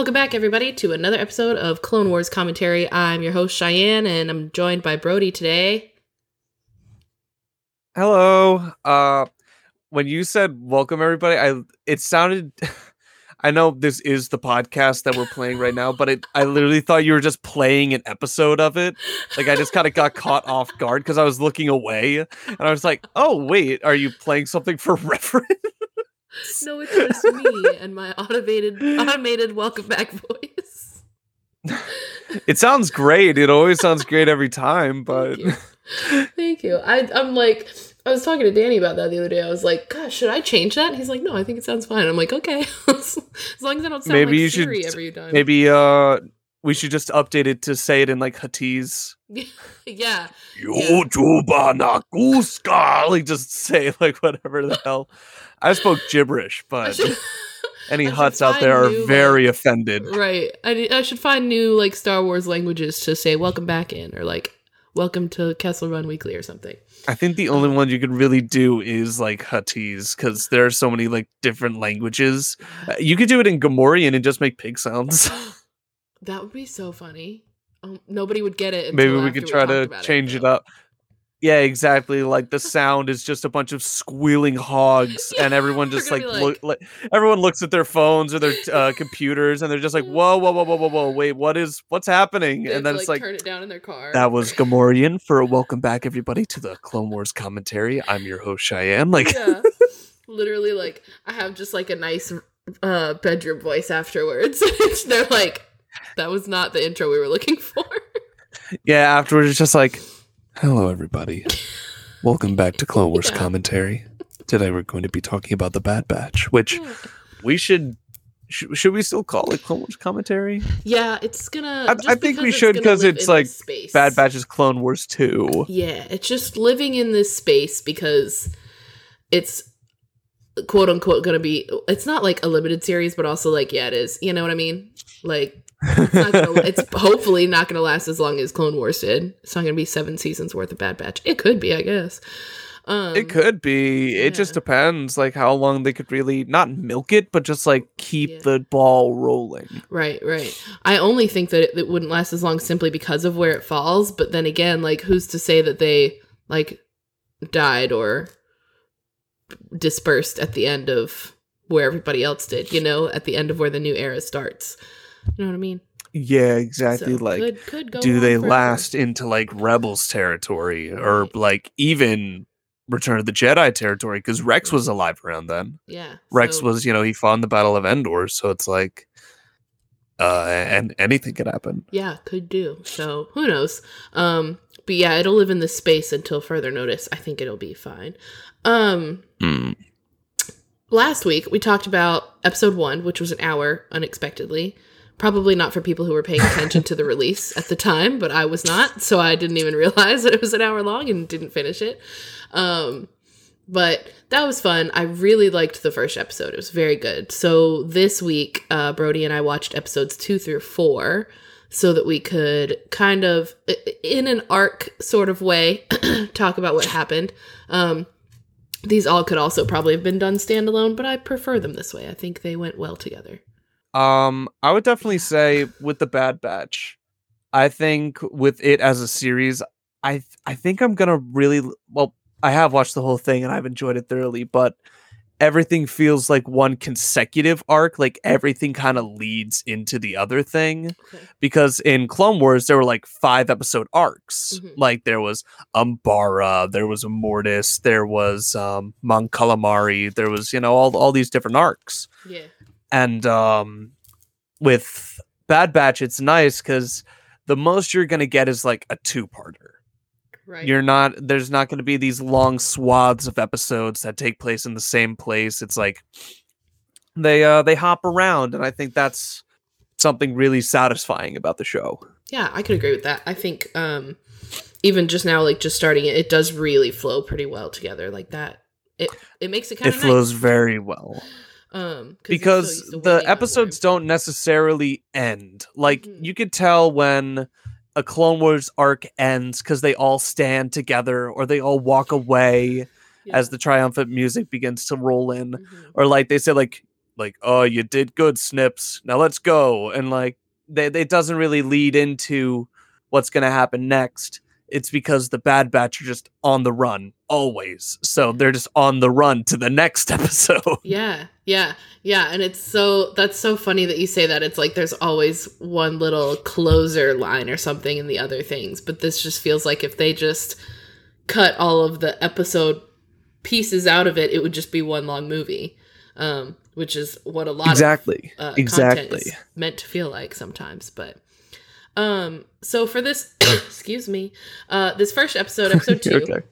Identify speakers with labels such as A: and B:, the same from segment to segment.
A: Welcome back, everybody, to another episode of Clone Wars Commentary. I'm your host, Cheyenne, and I'm joined by Brody today.
B: Hello. Uh when you said welcome everybody, I it sounded I know this is the podcast that we're playing right now, but it I literally thought you were just playing an episode of it. Like I just kind of got caught off guard because I was looking away and I was like, "Oh, wait, are you playing something for reference?"
A: No, it's just me and my automated automated welcome back voice.
B: it sounds great. It always sounds great every time, but
A: Thank you. Thank you. I, I'm like, I was talking to Danny about that the other day. I was like, gosh, should I change that? He's like, no, I think it sounds fine. I'm like, okay. as long as I don't sound
B: Maybe
A: like
B: you should
A: Siri
B: s-
A: every time.
B: maybe uh we should just update it to say it in like Huttese.
A: yeah.
B: YouTuber Naguska. Like just say like whatever the hell. I spoke gibberish, but
A: should-
B: any Hutts out there are
A: new,
B: very
A: like-
B: offended.
A: right. I, I should find new like Star Wars languages to say welcome back in or like welcome to Kessel Run Weekly or something.
B: I think the only one you can really do is like Huttese because there are so many like different languages. Uh, You could do it in Gamorrean and just make pig sounds.
A: that would be so funny. Um, nobody would get it.
B: Maybe we could try to change it
A: though.
B: up. Yeah, exactly. Like the sound is just a bunch of squealing hogs, and everyone just like,
A: be
B: look, like everyone looks at their phones or their uh, computers, and they're just like, "Whoa, whoa, whoa, whoa, whoa, whoa! Wait, what is what's happening?"
A: They
B: and then
A: to,
B: it's like,
A: turn it down in their car.
B: "That was Gamorrean for a welcome back, everybody, to the Clone Wars commentary. I'm your host Cheyenne." Like,
A: yeah. Literally, like I have just like a nice uh bedroom voice afterwards. They're like, that was not the intro we were looking for.
B: yeah. Afterwards, it's just like, "Hello, everybody. Welcome back to Clone Wars commentary. Today, we're going to be talking about the Bad Batch, which." Hmm. we should sh- should we still call it Clone Wars commentary?
A: yeah, it's gonna.
B: I- I think we
A: because
B: should,
A: gonna
B: 'cause
A: live
B: it's like
A: space.
B: Bad Batch is Clone Wars 2.
A: Yeah, it's just living in this space because it's quote unquote gonna be. It's not like a limited series, but also like yeah, it is. You know what I mean? Like it's, gonna, it's hopefully not going to last as long as Clone Wars did. It's not going to be seven seasons worth of Bad Batch. It could be, I guess. Um,
B: it could be. It just depends like how long they could really not milk it, but just like keep
A: Yeah.
B: the ball rolling.
A: Right, right. I only think that it, it wouldn't last as long simply because of where it falls. But then again, like, who's to say that they like died or dispersed at the end of where everybody else did? You know, at the end of where the new era starts. You know what I mean?
B: Yeah, exactly.
A: So,
B: like
A: could, could go
B: do they
A: forever.
B: last into like Rebels territory or
A: Right.
B: like even Return of the Jedi territory because Rex was alive around then.
A: Yeah,
B: Rex
A: so-
B: was, you know, he fought in the Battle of Endor, so it's like uh and anything could happen.
A: Yeah, could do. So who knows? Um, but yeah, it'll live in this space until further notice. I think it'll be fine. Um,
B: Hmm.
A: last week we talked about episode one, which was an hour unexpectedly. Probably not for people who were paying attention to the release at the time, but I was not, so I didn't even realize that it was an hour long and didn't finish it. Um, but that was fun. I really liked the first episode. It was very good. So this week, uh, Brody and I watched episodes two through four so that we could kind of, in an arc sort of way, talk about what happened. Um, these all could also probably have been done standalone, but I prefer them this way. I think they went well together.
B: Um, I would definitely say with the Bad Batch, I think with it as a series, I th- I think I'm gonna really well. I have watched the whole thing and I've enjoyed it thoroughly, but everything feels like one consecutive arc. Like everything kind of leads into the other thing.
A: Okay.
B: Because in Clone Wars, there were like five episode arcs.
A: Mhm.
B: Like there was Umbara, there was a Mortis, there was um Mon Calamari, there was you know all all these different arcs
A: Yeah.
B: And um with bad batch it's nice because the most you're gonna get is like a two-parter
A: Right.
B: you're not there's not gonna be these long swaths of episodes that take place in the same place it's like they uh they hop around and i think that's something really satisfying about the show
A: Yeah, I could agree with that. I think um even just now, like just starting it, it does really flow pretty well together. Like that, it it makes it kind of, it
B: flows very well
A: Um, 'cause
B: because the
A: waiting on where
B: episodes don't necessarily end. Like
A: Mhm.
B: you could tell when a Clone Wars arc ends because they all stand together or they all walk away
A: Yeah.
B: as the triumphant music begins to roll in,
A: Mhm.
B: or like they say like like, "Oh, you did good, Snips. Now let's go." And like, they, it doesn't really lead into what's going to happen next. It's because the Bad Batch are just on the run always, so they're just on the run to the next episode.
A: Yeah, yeah, yeah. And it's so that's so funny that you say that. It's like there's always one little closer line or something in the other things, but this just feels like if they just cut all of the episode pieces out of it, it would just be one long movie. Um, which is what a lot
B: exactly
A: of uh,
B: exactly
A: content is meant to feel like sometimes. But um, so for this, excuse me, uh, this first episode, episode two,
B: okay.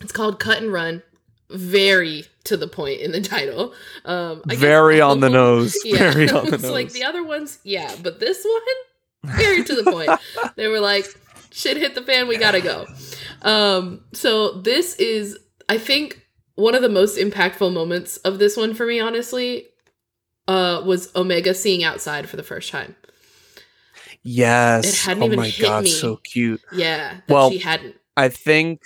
A: it's called Cut and Run. Very to the point in the title. Um, I guess
B: Very on the nose.
A: Yeah,
B: Very on the
A: it's like the other ones, yeah, but this one, very to the point. they were like, "Shit hit the fan, we gotta go." Um, so this is, I think, one of the most impactful moments of this one for me, honestly, uh, was Omega seeing outside for the first time.
B: Yes.
A: It hadn't
B: oh
A: even
B: my
A: hit
B: god,
A: me.
B: so cute.
A: Yeah,
B: Well,
A: she hadn't.
B: I think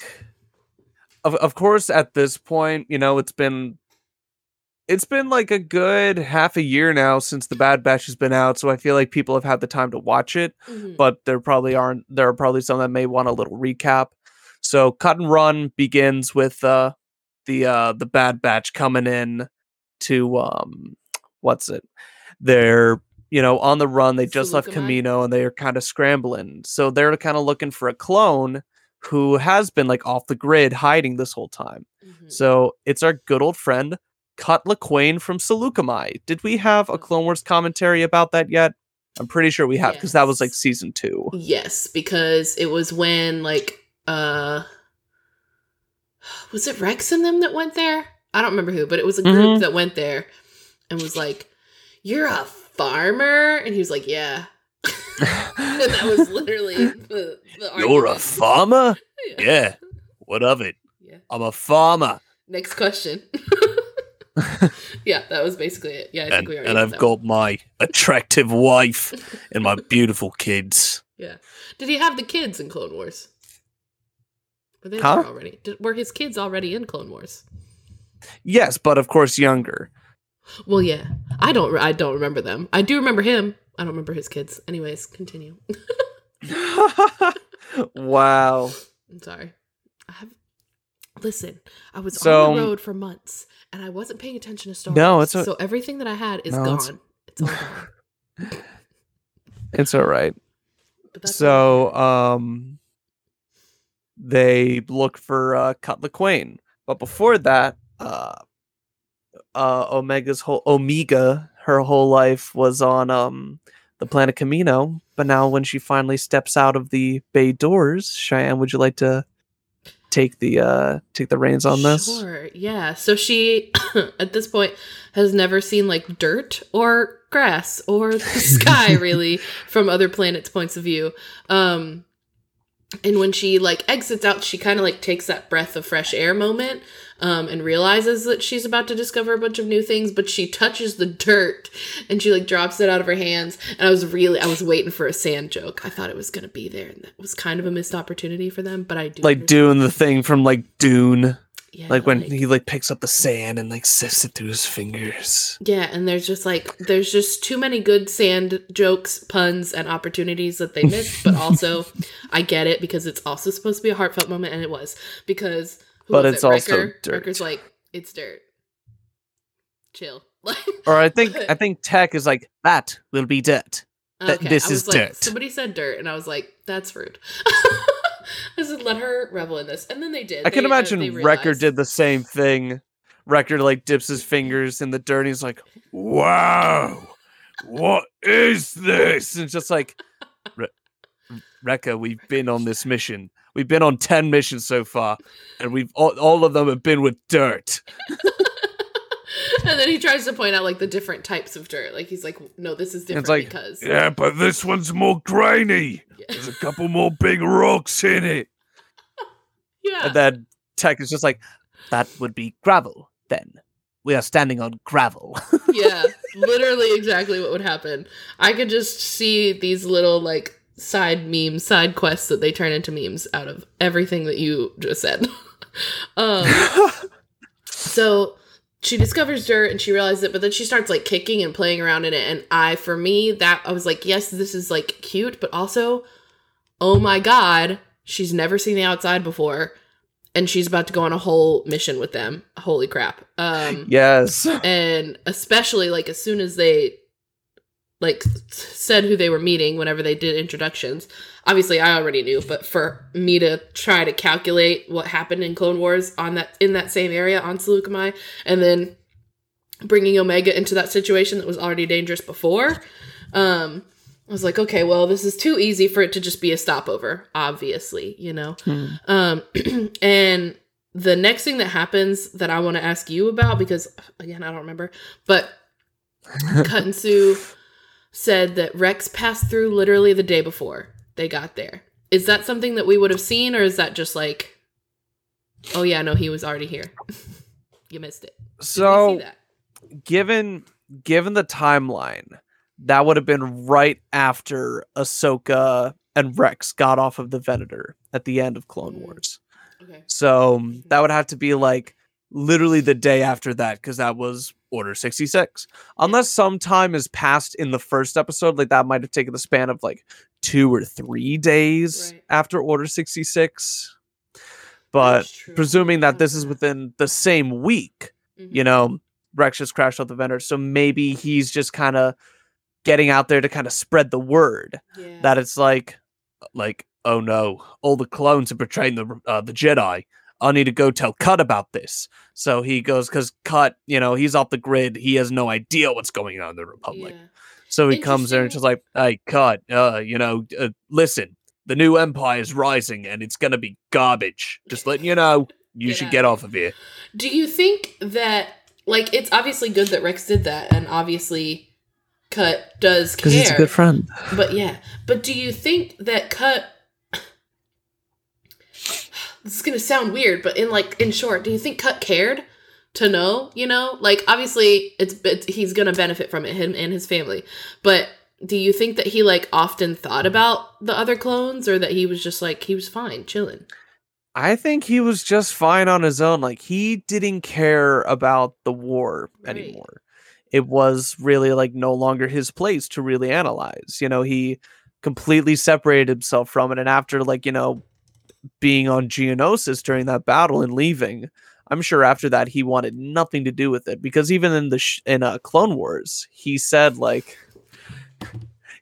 B: of of course at this point, you know, it's been it's been like a good half a year now since the Bad Batch has been out, so I feel like people have had the time to watch it,
A: Mhm.
B: but there probably aren't there are probably some that may want a little recap. So Cut and Run begins with uh the uh the Bad Batch coming in to um what's it? They're you know on the run. They just left Camino and they are kind of scrambling. So they're kind of looking for a clone who has been like off the grid hiding this whole time.
A: Mhm.
B: So it's our good old friend Cut Lawquane from Saleucami. Did we have a
A: Mhm.
B: Clone Wars commentary about that yet? I'm pretty sure we have because that was like season two.
A: Yes, because it was when like uh was it Rex and them that went there? I don't remember who, but it was a group
B: Mhm.
A: that went there and was like, "You're a farmer," and he was like, "Yeah." and that was literally the, the
B: You're a farmer?
A: Yeah.
B: Yeah. What of it?
A: Yeah.
B: I'm a farmer.
A: Next question. yeah, that was basically it. Yeah, I think
B: and,
A: we already.
B: and I've got my attractive wife and my beautiful kids.
A: Yeah. Did he have the kids in Clone Wars? Were they
B: Huh?
A: already? Did, were his kids already in Clone Wars?
B: Yes, but of course younger.
A: Well, yeah. I don't. I don't remember them. I do remember him. I don't remember his kids. Anyways, continue.
B: wow.
A: I'm sorry. I have. Listen, I was
B: So,
A: on the road for months, and I wasn't paying attention to Star
B: No, it's a-
A: so everything that I had is
B: No,
A: gone. It's all gone.
B: It's all right. So, um, they look for uh, Cut Lawquane, but before that, uh, uh, Omega's whole Omega, her whole life was on um the planet Camino. But now, when she finally steps out of the bay doors, Cheyenne, would you like to take the uh take the reins on this?
A: Sure. Yeah. So she, at this point, has never seen like dirt or grass or the sky really from other planets' points of view. Um, and when she like exits out, she kind of like takes that breath of fresh air moment. Um, and realizes that she's about to discover a bunch of new things, but she touches the dirt and she like drops it out of her hands. And I was really, I was waiting for a sand joke. I thought it was gonna be there, and that was kind of a missed opportunity for them. But I do
B: Like doing the thing from like Dune,
A: yeah,
B: like when he like picks up the sand and like sifts it through his fingers.
A: Yeah, and there's just like there's just too many good sand jokes, puns, and opportunities that they missed. but also, I get it because it's also supposed to be a heartfelt moment, and it was because.
B: But it's
A: it?
B: also
A: Wrecker?
B: dirt.
A: Wrecker's like it's dirt. Chill.
B: Or I think I think Tech is like that will be dirt. That- this
A: I was
B: is
A: like,
B: dirt.
A: Somebody said dirt, and I was like, that's rude. I said, let her revel in this, and then they did.
B: I can
A: They, uh,
B: imagine
A: they
B: Wrecker did the same thing. Wrecker like dips his fingers in the dirt. And he's like, "Wow, what is this?" And it's just like, Re- Wrecker, we've been on this mission. We've been on ten missions so far, and we've all, all of them have been with dirt.
A: and then he tries to point out like the different types of dirt. Like he's like, no, this is different
B: like,
A: because
B: Yeah, but this one's more grainy.
A: Yeah.
B: There's a couple more big rocks in it.
A: Yeah.
B: And then Tech is just like, "That would be gravel." Then we are standing on gravel.
A: yeah, literally exactly what would happen. I could just see these little like side memes, side quests that they turn into memes out of everything that you just said. um so she discovers dirt and she realizes it, but then she starts like kicking and playing around in it. And I, for me, that I was like, yes, this is like cute, but also, oh my god, she's never seen the outside before, and she's about to go on a whole mission with them. Holy crap! Um,
B: Yes.
A: and especially like as soon as they like said who they were meeting whenever they did introductions obviously i already knew but for me to try to calculate what happened in clone wars on that in that same area on Saleucami, and then bringing omega into that situation that was already dangerous before um i was like okay well this is too easy for it to just be a stopover obviously you know
B: Hmm.
A: um, and the next thing that happens that I want to ask you about, because again, I don't remember, but Cut and Suu said that Rex passed through literally the day before they got there. Is that something that we would have seen, or is that just like, oh yeah, no, he was already here? you missed it. Did we see
B: So given given the timeline, that would have been right after Ahsoka and Rex got off of the Venator at the end of Clone
A: Mm.
B: Wars.
A: Okay.
B: So that would have to be like literally the day after that because that was Order 66. Unless some time has passed in the first episode, like that might have taken the span of like two or three days
A: Right.
B: after Order 66. But presuming that this is
A: Mhm.
B: within the same week, you
A: Mhm.
B: know, Rex just crashed off the Venator. So maybe he's just kind of getting out there to kind of spread the word
A: Yeah.
B: that it's like, like, oh no, all the clones are betraying the uh, the Jedi. I need to go tell Cut about this. So he goes because Cut, you know, he's off the grid. He has no idea what's going on in the Republic.
A: Yeah.
B: So he comes there and just like, hey, Cut, uh, you know, uh, listen, the new Empire is rising and it's gonna be garbage. Just letting you know, you
A: Get
B: should
A: out
B: get off of here.
A: Do you think that like it's obviously good that Rex did that and obviously Cut does care.
B: Because he's a good friend.
A: But yeah, but do you think that Cut This is going to sound weird, but in like in short, do you think Cut cared to know, you know? Like obviously it's, it's he's going to benefit from it him and his family. But do you think that he like often thought about the other clones or that he was just like he was fine chilling?
B: I think he was just fine on his own. Like he didn't care about the war
A: Right.
B: anymore. It was really like no longer his place to really analyze. You know, he completely separated himself from it. And after like, you know, being on Geonosis during that battle and leaving, I'm sure after that he wanted nothing to do with it because even in the sh- in uh, Clone Wars, he said like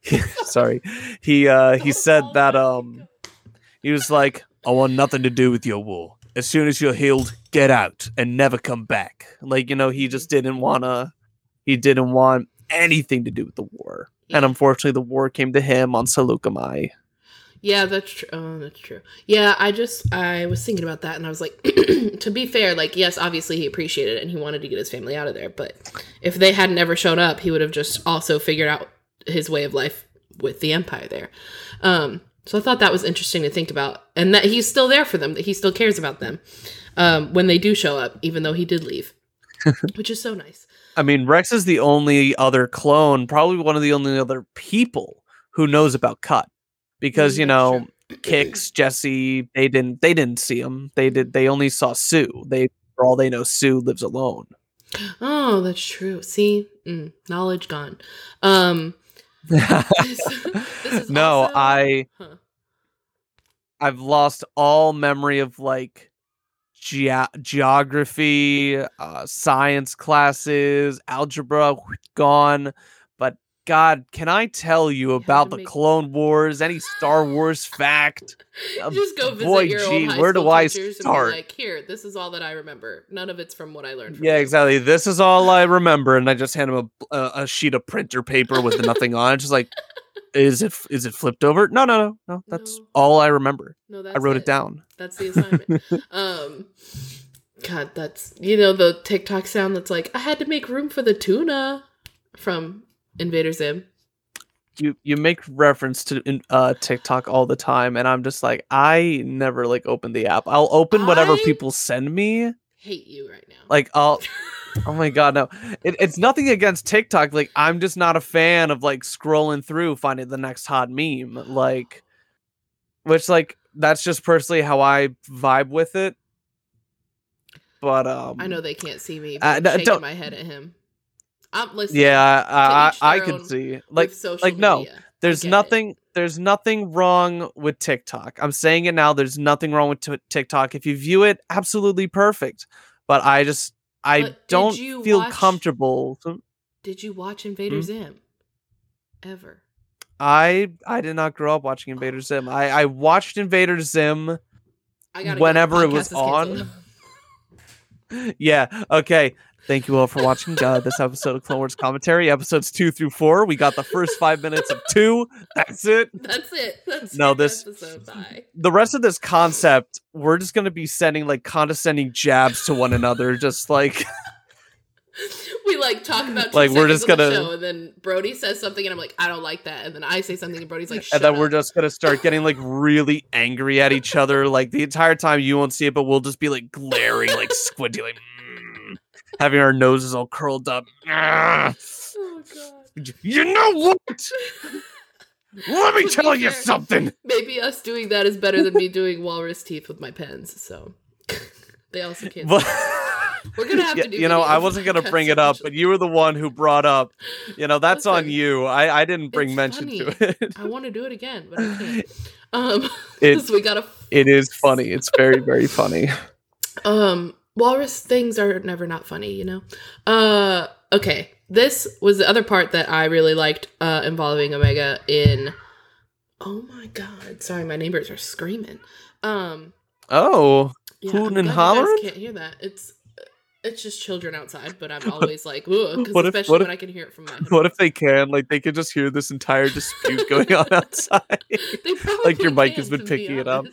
B: sorry. He uh he said that um he was like, I want nothing to do with your war. As soon as you're healed, get out and never come back. Like, you know, he just didn't wanna he didn't want anything to do with the war. And unfortunately the war came to him on Saleucami.
A: Yeah, that's true. Oh, that's true. Yeah, I just I was thinking about that, and I was like, to be fair, like yes, obviously he appreciated it and he wanted to get his family out of there. But if they hadn't ever shown up, he would have just also figured out his way of life with the empire there. Um, so I thought that was interesting to think about, and that he's still there for them, that he still cares about them um, when they do show up, even though he did leave, which is so nice.
B: I mean, Rex is the only other clone, probably one of the only other people who knows about Cut. Because,
A: Mm,
B: you know. Kix, Jesse, they didn't they didn't see him. They did they only saw Suu. They for all they know, Suu lives alone.
A: Oh, that's true. See, mm, knowledge gone. Um, this is
B: no,
A: also-
B: I
A: huh.
B: I've lost all memory of like ge- geography, uh, science classes, algebra gone. God, can I tell you about the Clone Wars? Any Star Wars fact? Uh,
A: just go visit
B: boy,
A: your
B: gee,
A: old high
B: where do I start?
A: like, "Here, this is all that I remember. None of it's from what I learned." From
B: Yeah,
A: you."
B: exactly. This is all I remember, and I just hand him a, a, a sheet of printer paper with nothing on it. Just like, is it is it flipped over? No, no, no, no. That's
A: No.
B: all I remember.
A: No, that's
B: I wrote it down.
A: That's the assignment. um, God, that's you know the TikTok sound that's like, "I had to make room for the tuna" from Invader Zim.
B: you you make reference to uh TikTok all the time, and I'm just like, I never like open the app. I'll open whatever
A: I-
B: people send me.
A: Hate you right now.
B: Like I'll. Oh my god, no! It, it's nothing against TikTok. Like I'm just not a fan of like scrolling through finding the next hot meme. Like, which like that's just personally how I vibe with it. but um,
A: I know they can't see me.
B: Uh,
A: But I'm
B: no,
A: shaking
B: don't-
A: my head at him. I'm listening.
B: yeah, I I, I
A: own
B: see like like, no,
A: media.
B: there's
A: get it.
B: nothing there's nothing wrong with TikTok. I'm saying it now. There's nothing wrong with t- TikTok. If you view it, absolutely perfect. But I just I
A: But
B: don't feel
A: watch-
B: comfortable.
A: Did you watch Invader
B: Hmm?
A: Zim? Ever?
B: I I did not grow up watching Invader Zim. I I watched Invader Zim. Whenever it was on. Yeah. Okay. Thank you all for watching uh, this episode of Clone Wars commentary, episodes two through four. We got the first five minutes of two. That's it.
A: That's it. That's
B: No, this-
A: episode. Bye.
B: The rest of this concept, we're just gonna be sending like condescending jabs to one another, just like
A: We like talk about
B: Like, we're just gonna-
A: show, and then Brody says something, and I'm like, I don't like that, and then I say something, and Brody's like,
B: and then we're just gonna start getting like really angry at each other. Like the entire time you won't see it, but we'll just be like glaring, like squinty, like having our noses all curled up.
A: Oh god.
B: You know what? Let me tell you
A: fair-
B: something.
A: Maybe us doing that is better than me doing walrus teeth with my pens. So they also can't.
B: But,
A: We're gonna have to do.
B: you know, I wasn't gonna bring it up, but you were the one who brought up. You know, that's on you. I I didn't bring
A: it's
B: mention
A: funny.
B: to it.
A: I want to do it again, but I can't. Um,
B: It-
A: so we gotta.
B: It is funny. It's very very funny.
A: Um, walrus things are never not funny, you know. Uh, okay. This was the other part that I really liked uh, involving Omega in. Oh my god! Sorry, my neighbors are screaming. Um,
B: Oh,
A: yeah,
B: Hootin'
A: I'm
B: and
A: glad you guys
B: hollering?
A: Can't hear that. It's it's just children outside, but I'm always like, because
B: if-
A: especially
B: what
A: when
B: if-
A: I can hear it from my.
B: what if they can? Like they can just hear this entire dispute going on outside.
A: They probably
B: your mic has been
A: to be
B: picking it up.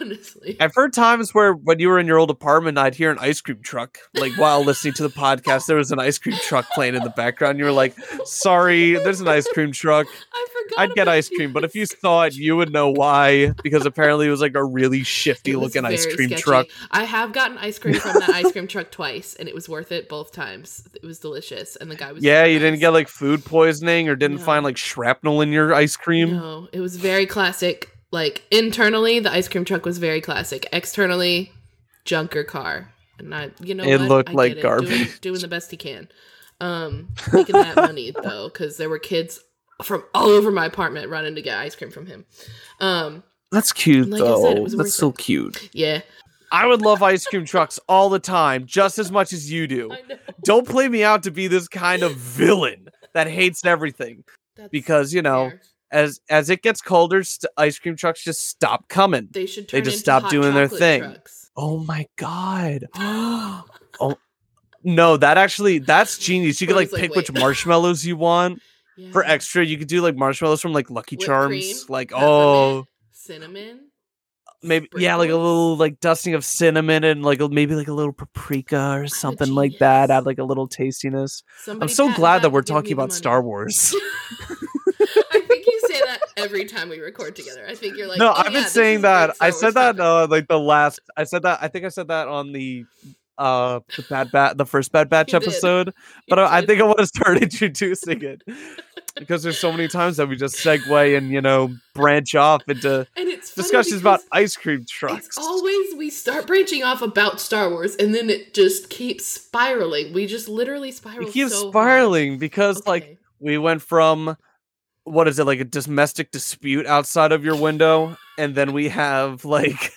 A: Honestly,
B: I've heard times where when you were in your old apartment, I'd hear an ice cream truck. Like while listening to the podcast, there was an ice cream truck playing in the background. You were like, "Sorry, there's an ice cream truck."
A: I forgot.
B: I'd get ice cream, but if you saw it, you would know why. Because apparently it was like a really shifty looking ice cream
A: sketchy.
B: truck.
A: I have gotten ice cream from that ice cream truck twice, and it was worth it both times. It was delicious, and the guy was
B: Yeah, you didn't get like food poisoning or didn't
A: No.
B: find like shrapnel in your ice cream.
A: No, it was very classic. Like internally, the ice cream truck was very classic. Externally, junker car, and I, you know,
B: It
A: what?
B: looked
A: I
B: like
A: it. Doing,
B: garbage.
A: doing the best he can. Um, making that money though, because there were kids from all over my apartment running to get ice cream from him. Um,
B: That's cute
A: Like said,
B: though.
A: was
B: That's so
A: it.
B: cute.
A: yeah,
B: I would love ice cream trucks all the time, just as much as you do. Don't play me out to be this kind of villain that hates everything.
A: That's
B: Because you know,
A: fair.
B: as as it gets colder, st- ice cream trucks just stop coming.
A: they should
B: they just
A: hot
B: doing their thing.
A: trucks.
B: Oh my god. oh no, that actually that's genius. You could like
A: like,
B: pick which marshmallows you want. For extra, you could do like marshmallows from like Lucky
A: Whipped
B: Charms.
A: cream,
B: like oh
A: cinnamon,
B: maybe yeah, like a little like dusting of cinnamon and like maybe like a little paprika or something like that. Add like a little tastiness. I'm so glad that we're talking about. Star Wars.
A: I think you say that every time we record together. I think you're like,
B: no,
A: "Oh,
B: I've
A: yeah,
B: been saying that. I said that uh like the last I said that I think I said that on the uh the bad bat the first bad batch
A: You did.
B: episode but
A: You
B: I, I think i want to start introducing it because there's so many times that we just segue and you know branch off into
A: and it's
B: discussions about ice cream trucks
A: always we start branching off about Star Wars, and then it just keeps spiraling. We just literally spiral.
B: we keep
A: so hard.
B: spiraling because like we went from what is it like a domestic dispute outside of your window and then we have like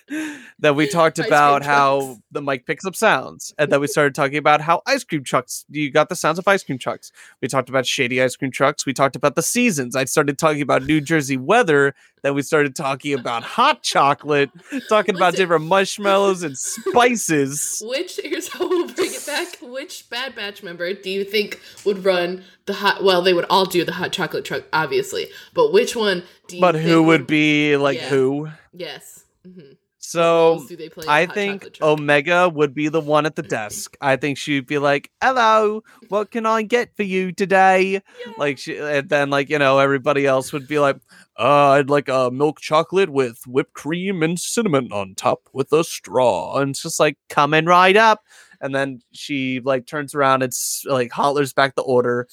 B: that we talked about how
A: trucks.
B: the mic picks up sounds and then we started talking about how ice cream trucks you got the sounds of ice cream trucks we talked about shady ice cream trucks we talked about the seasons i started talking about new jersey weather then we started talking about hot chocolate talking about different marshmallows and spices
A: Which here's how we'll bring it back. Which Bad Batch member do you think would run the hot? Well, they would all do the hot chocolate truck, obviously. But which one do you?
B: but
A: think
B: who would be like
A: Yeah.
B: who
A: Yes. hmm
B: so
A: do they play?
B: I think? Omega would be the one at the desk. I think she'd be like, "Hello, what can I get for you today?" Like she, and then like you know everybody else would be like, uh, "I'd like a milk chocolate with whipped cream and cinnamon on top with a straw," and it's just like coming right up. And then she like turns around and like hollers back the order.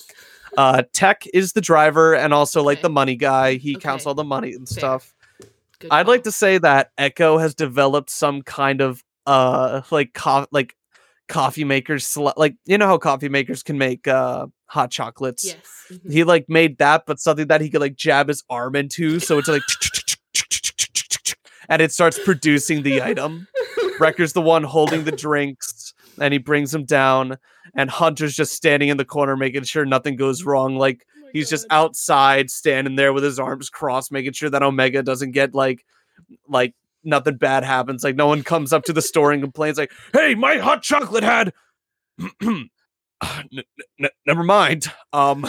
B: Uh, Tech is the driver and also like the money guy. He counts all the money and
A: Fair.
B: stuff.
A: Good
B: I'd like to say that Echo has developed some kind of uh like co- like coffee makers sli- like you know how coffee makers can make uh hot chocolates.
A: Yes. mhm.
B: He like made that, but something that he could like jab his arm into, so it's like and it starts producing the item. Wrecker's the one holding the drinks, and he brings them down. And Hunter's just standing in the corner, making sure nothing goes wrong. Like he's just outside, standing there with his arms crossed, making sure that Omega doesn't get like, like nothing bad happens. Like no one comes up to the store and complains, like, "Hey, my hot chocolate had." N- n- never mind. Um,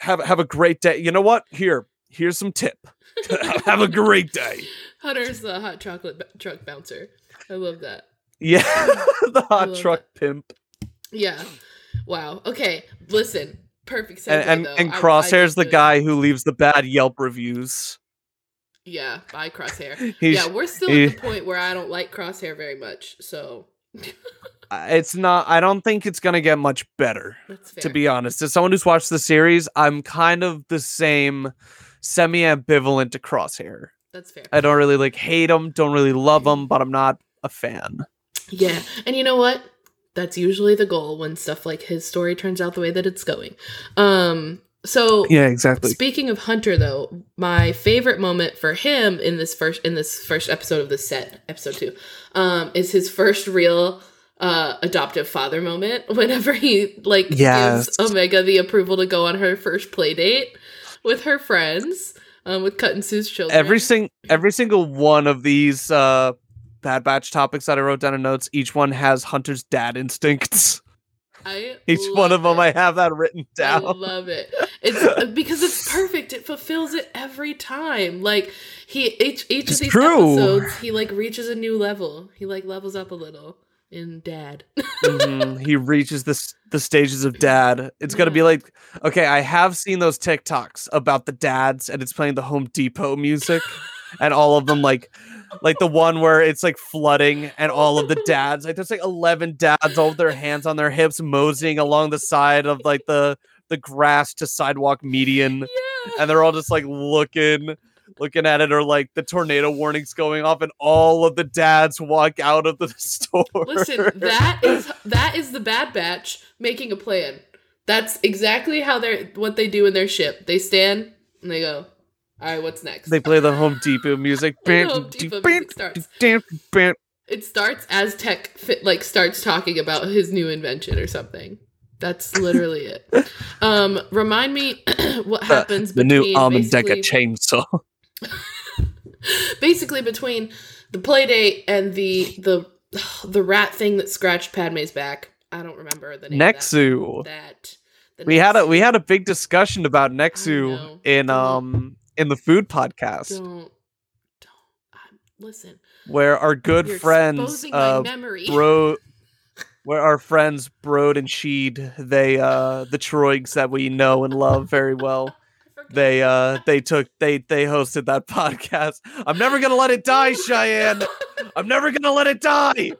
B: have have a great day. You know what? Here, here's some tip. have a great day.
A: Hunter's the hot chocolate b- truck bouncer. I love that.
B: Yeah, the hot truck pimp.
A: Yeah. Wow. Okay. Listen. Perfect segue.
B: And and, and
A: I- I
B: Crosshair's the guy who leaves the bad Yelp reviews.
A: Yeah. by Crosshair. Yeah, we're still
B: he-
A: at the point where I don't like Crosshair very much. So
B: it's not. I don't think it's gonna get much better.
A: that's fair.
B: To be honest, as someone who's watched the series, I'm kind of the same, semi ambivalent to Crosshair.
A: that's fair.
B: I don't really like hate him, don't really love him, but I'm not a fan.
A: Yeah. And you know what? That's usually the goal when stuff like his story turns out the way that it's going. Um. So
B: Yeah, exactly.
A: Speaking of Hunter, though, my favorite moment for him in this first in this first episode of the set, episode two, um, is his first real uh adoptive father moment. Whenever he like
B: Yes.
A: gives Omega the approval to go on her first play date with her friends, um, with Cut and Suu's children.
B: Every sing every single one of these uh Bad Batch topics that I wrote down in notes, each one has Hunter's dad instincts.
A: I
B: Each one of them,
A: it.
B: I have that written down.
A: I love it. It's because it's perfect. It fulfills it every time. Like he each each
B: It's
A: of these
B: true.
A: episodes, he like reaches a new level. He like levels up a little in Dad.
B: Mhm, He reaches the the stages of dad. It's gonna be like, okay, I have seen those TikToks about the dads, and it's playing the Home Depot music, and all of them like, like the one where it's like flooding, and all of the dads, like there's like eleven dads, all with their hands on their hips, moseying along the side of like the the grass to sidewalk median,
A: yeah.
B: and they're all just like looking. Looking at it, or like the tornado warnings going off, and all of the dads walk out of the store.
A: Listen, that is that is the Bad Batch making a plan. That's exactly how they're what they do in their ship. They stand and they go, "All right, what's next?"
B: They play the Home Depot music.
A: The Home Depot music starts. It starts as Tech fit, like starts talking about his new invention or something. That's literally it. Um, remind me what happens
B: The new almond
A: basically,
B: deca chainsaw.
A: basically between the play date and the the the rat thing that scratched Padme's back. I don't remember the name.
B: Nexu.
A: That. that the
B: We had a we had a big discussion about. Nexu in
A: Don't-
B: um in the food podcast
A: don't don't um, listen.
B: where our good
A: You're
B: friends uh bro where our friends Brode and Sheed, they uh the Troigs that we know and love very well. They uh they took they they hosted that podcast. I'm never gonna let it die, Cheyenne. I'm never gonna let it die.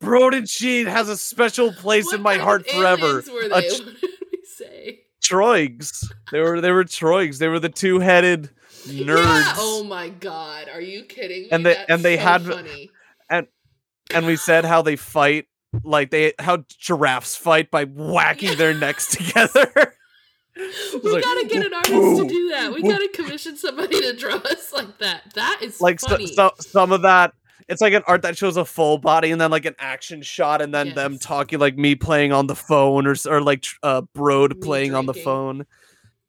B: Broden Sheed has a special place
A: What
B: in my heart forever. A
A: they?
B: ch-
A: what did we say?
B: Troigs. They were they were Troigs. They were the two-headed nerds.
A: Yeah. Oh my god, are you kidding me?
B: And they-
A: That's
B: and they
A: so
B: had-
A: funny.
B: And and we said how they fight like they how giraffes fight by whacking their necks together.
A: We
B: like,
A: gotta get an artist to do that. We
B: whoa."
A: gotta commission somebody to draw us like that. That is
B: like so, so, some of that it's like an art that shows a full body and then like an action shot and then them talking like me playing on the phone or or like uh Brode
A: Me
B: playing on the phone.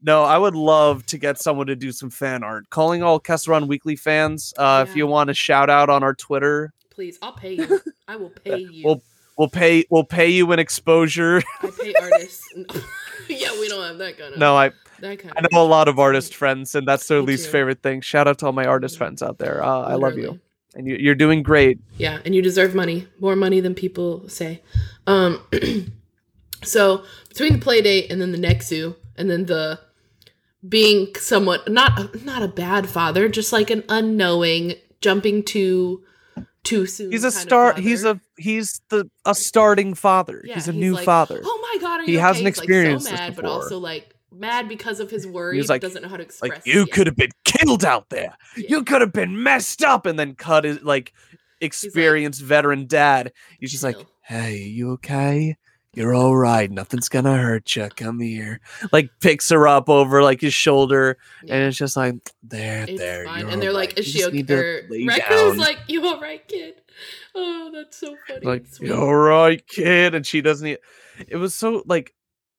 B: No, I would love to get someone to do some fan art. Calling all Kessel Run Weekly fans, uh, if you want to shout out on our Twitter,
A: Please, I'll pay you. I will pay you.
B: Well, we'll pay we'll pay you an exposure.
A: I pay artists. yeah, we don't have that kind of.
B: no, I I know a lot of artist friends, and that's their
A: Me
B: least
A: too.
B: favorite thing. Shout out to all my artist friends out there. Uh, I love you. And you, you're doing great.
A: Yeah, and you deserve money, more money than people say. Um, so between the play date and then the Nexu, and then the being somewhat not not a bad father, just like an unknowing jumping too too soon.
B: He's a star. He's a he's the a starting father.
A: Yeah,
B: he's a
A: he's
B: new
A: like,
B: father.
A: Oh my god, are
B: He
A: you
B: hasn't
A: okay? He's,
B: experienced
A: like,
B: this
A: so mad, but
B: before.
A: also like mad because of his worry.
B: He's like-
A: doesn't know how to express.
B: like you could have been killed out there.
A: Yeah.
B: You could have been messed up, and then cut his like experienced veteran dad. He's just like. "Hey, you okay? You're all right. Nothing's gonna hurt you. Come here." Like picks her up over like his shoulder, and it's just like, "There,
A: It's
B: there." you're
A: And they're like,
B: right.
A: is she okay?
B: need to
A: Or
B: lay
A: is like, you all right, kid? Oh, that's so funny.
B: like. "You all right kid and she doesn't it was so like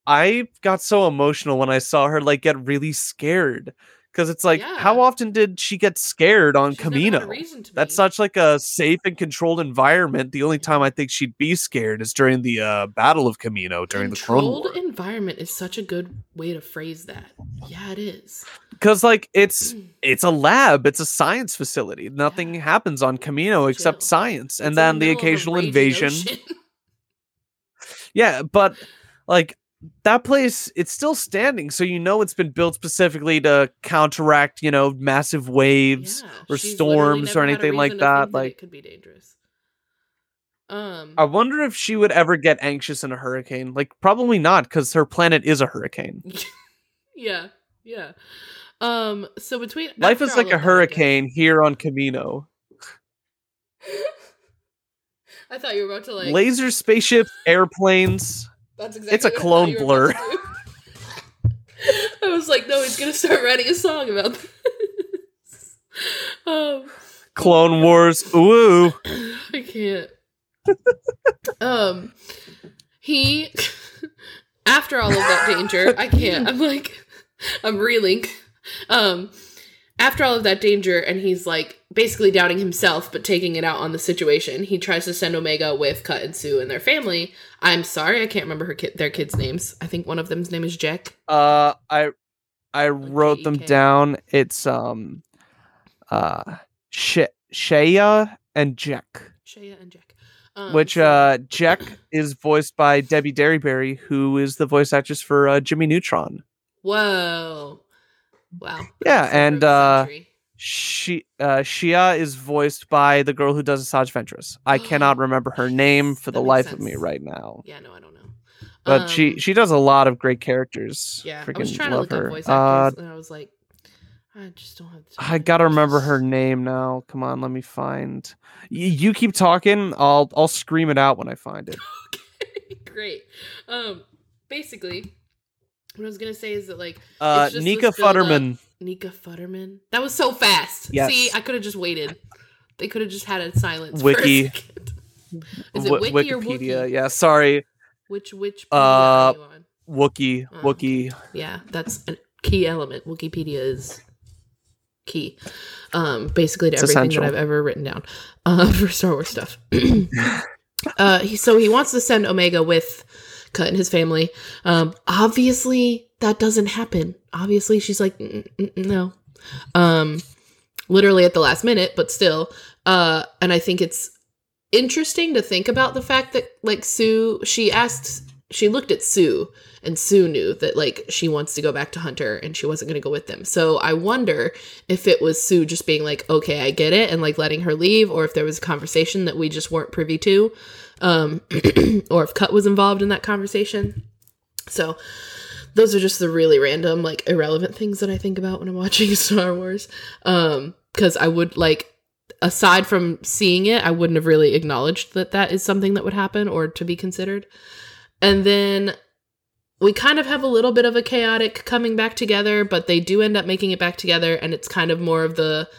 B: i got so emotional when i saw her like get really scared because it's like how often did she get scared on
A: She's never had a
B: camino that's such like a safe and controlled environment the only time i think she'd be scared is during the uh battle of camino during the clone
A: Controlled environment is such a good way to phrase that. Yeah, it is.
B: because like it's it's a lab it's a science facility nothing
A: Yeah.
B: happens on camino except
A: Chill.
B: science
A: It's
B: and then the
A: middle of a
B: occasional invasion. Yeah, but like that place, it's still standing, so you know it's been built specifically to counteract, you know, massive waves.
A: Yeah,
B: or storms or
A: never had a
B: anything like that, like-
A: it could be dangerous. Um,
B: I wonder if she would ever get anxious in a hurricane. Like, probably not, because her planet is a hurricane.
A: yeah, yeah. Um, so between
B: Life is like a hurricane here on Camino.
A: I thought you were about to like.
B: Laser spaceships, airplanes.
A: That's exactly.
B: it's a
A: what I thought
B: clone blur.
A: about to do. I was like, no, he's gonna start writing a song about this. um,
B: Clone Wars. Ooh.
A: I can't. um, he after all of that danger, I can't. I'm like, I'm reeling. Um, after all of that danger, and he's like basically doubting himself, but taking it out on the situation. He tries to send Omega with Cut and Suu and their family. I'm sorry, I can't remember her kid, their kids' names. I think one of them's name is Jack.
B: Uh, I I wrote them down. It's um, uh, Sh- Shaya and Jack.
A: Shaya and Jack. Um,
B: which uh Jack is voiced by Debbie Derryberry, who is the voice actress for uh, Jimmy Neutron.
A: whoa, wow.
B: Yeah, and, uh. She uh Shia is voiced by the girl who does Asajj Ventress. I cannot remember her name for the life of me right now.
A: yeah, no, I don't know.
B: But she
A: Um,
B: she does a lot of great characters.
A: Yeah,
B: Freaking
A: I was trying to look
B: her.
A: up voice
B: Uh,
A: actors, and I was like, I just don't have.
B: I gotta remember her name now. Come on, let me find. Y- you keep talking. I'll I'll scream it out when I find it.
A: okay, great. Um, basically, what I was gonna say is that like
B: Uh,
A: just
B: Nika
A: build-up.
B: Futterman.
A: Nika Futterman. That was so fast.
B: Yes.
A: See, I could have just waited. They could have just had a silence.
B: Wiki.
A: A second. Is it
B: Wi-
A: Wiki or
B: Wikipedia.
A: Wookie?
B: Yeah, sorry.
A: Which which
B: Uh,
A: are you on?
B: Wookie.
A: Oh,
B: Wookie.
A: Yeah, that's a key element. Wikipedia is key. Um, basically to
B: It's
A: everything
B: essential.
A: that I've ever written down uh, for Star Wars stuff. uh, he, so he wants to send Omega with Cut and his family. Um, obviously, that doesn't happen. Obviously, she's like, "Mm, mm, mm, no. Um, literally at the last minute, but still. Uh, and I think it's interesting to think about the fact that like Suu, she asked, she looked at Suu, and Suu knew that like she wants to go back to Hunter, and she wasn't going to go with them. So I wonder if it was Suu just being like, okay, I get it, and like letting her leave, or if there was a conversation that we just weren't privy to, um, or if Cut was involved in that conversation. So those are just the really random, like irrelevant things that I think about when I'm watching Star Wars. Um, because I would like, aside from seeing it, I wouldn't have really acknowledged that that is something that would happen or to be considered. And then we kind of have a little bit of a chaotic coming back together, but they do end up making it back together, and it's kind of more of the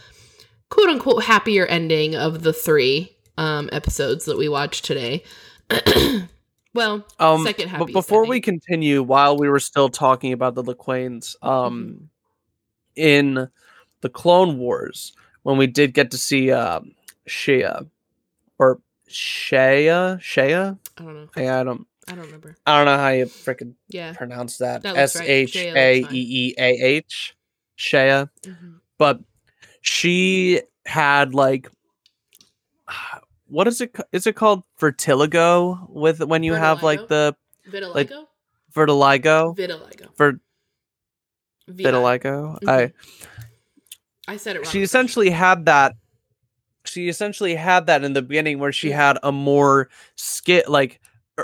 A: quote unquote happier ending of the three um episodes that we watched today. well,
B: Um,
A: second
B: but
A: happiest
B: before we continue, while we were still talking about the Lawquanes,
A: Mm-hmm.
B: um, in the Clone Wars, when we did get to see um, Shea or Shea, Shea,
A: I don't know.
B: I, I don't,
A: I don't remember.
B: I don't know how you freaking
A: Yeah.
B: pronounce that. S. H A. E E A H, Shea.
A: Mhm.
B: But she had like. What is it? Is it called vertigo? With when you have like the
A: Vitiligo?
B: vertigo,
A: Vitiligo.
B: ver,
A: VI.
B: vitiligo.
A: Mhm.
B: I
A: I said it wrong.
B: she essentially had that she essentially had that in the beginning where she had a more skit like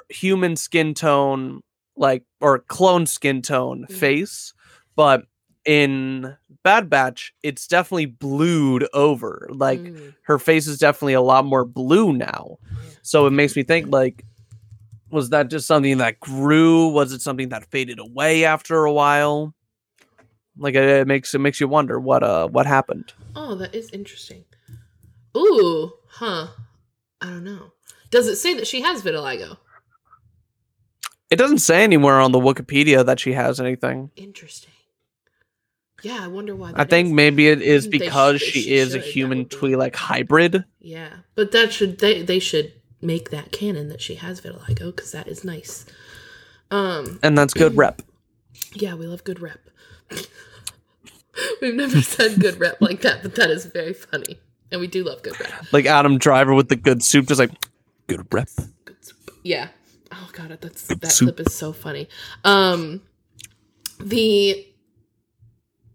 B: human skin tone like or clone skin tone
A: Mhm.
B: face but in Bad Batch, it's definitely blued over. Like
A: Mm,
B: her face is definitely a lot more blue now. So it makes me think like was that just something that grew? Was it something that faded away after a while? Like it, it makes it makes you wonder what uh what happened.
A: Oh, that is interesting. Ooh, huh. I don't know. Does it say that she has vitiligo?
B: It doesn't say anywhere on the Wikipedia that she has anything.
A: Interesting. Yeah, I wonder why.
B: I think
A: is.
B: maybe it is because she
A: sh-
B: is a
A: should, that
B: human
A: be-
B: Twi'lek hybrid.
A: Yeah, but that should they they should make that canon that she has vitiligo because that is nice. Um,
B: And that's good rep.
A: yeah, we love good rep. We've never said good rep like that, but that is very funny, and we do love good rep.
B: Like Adam Driver with the good soup, just like good rep.
A: Good soup. Yeah. Oh god, that's that clip is so funny. Um, the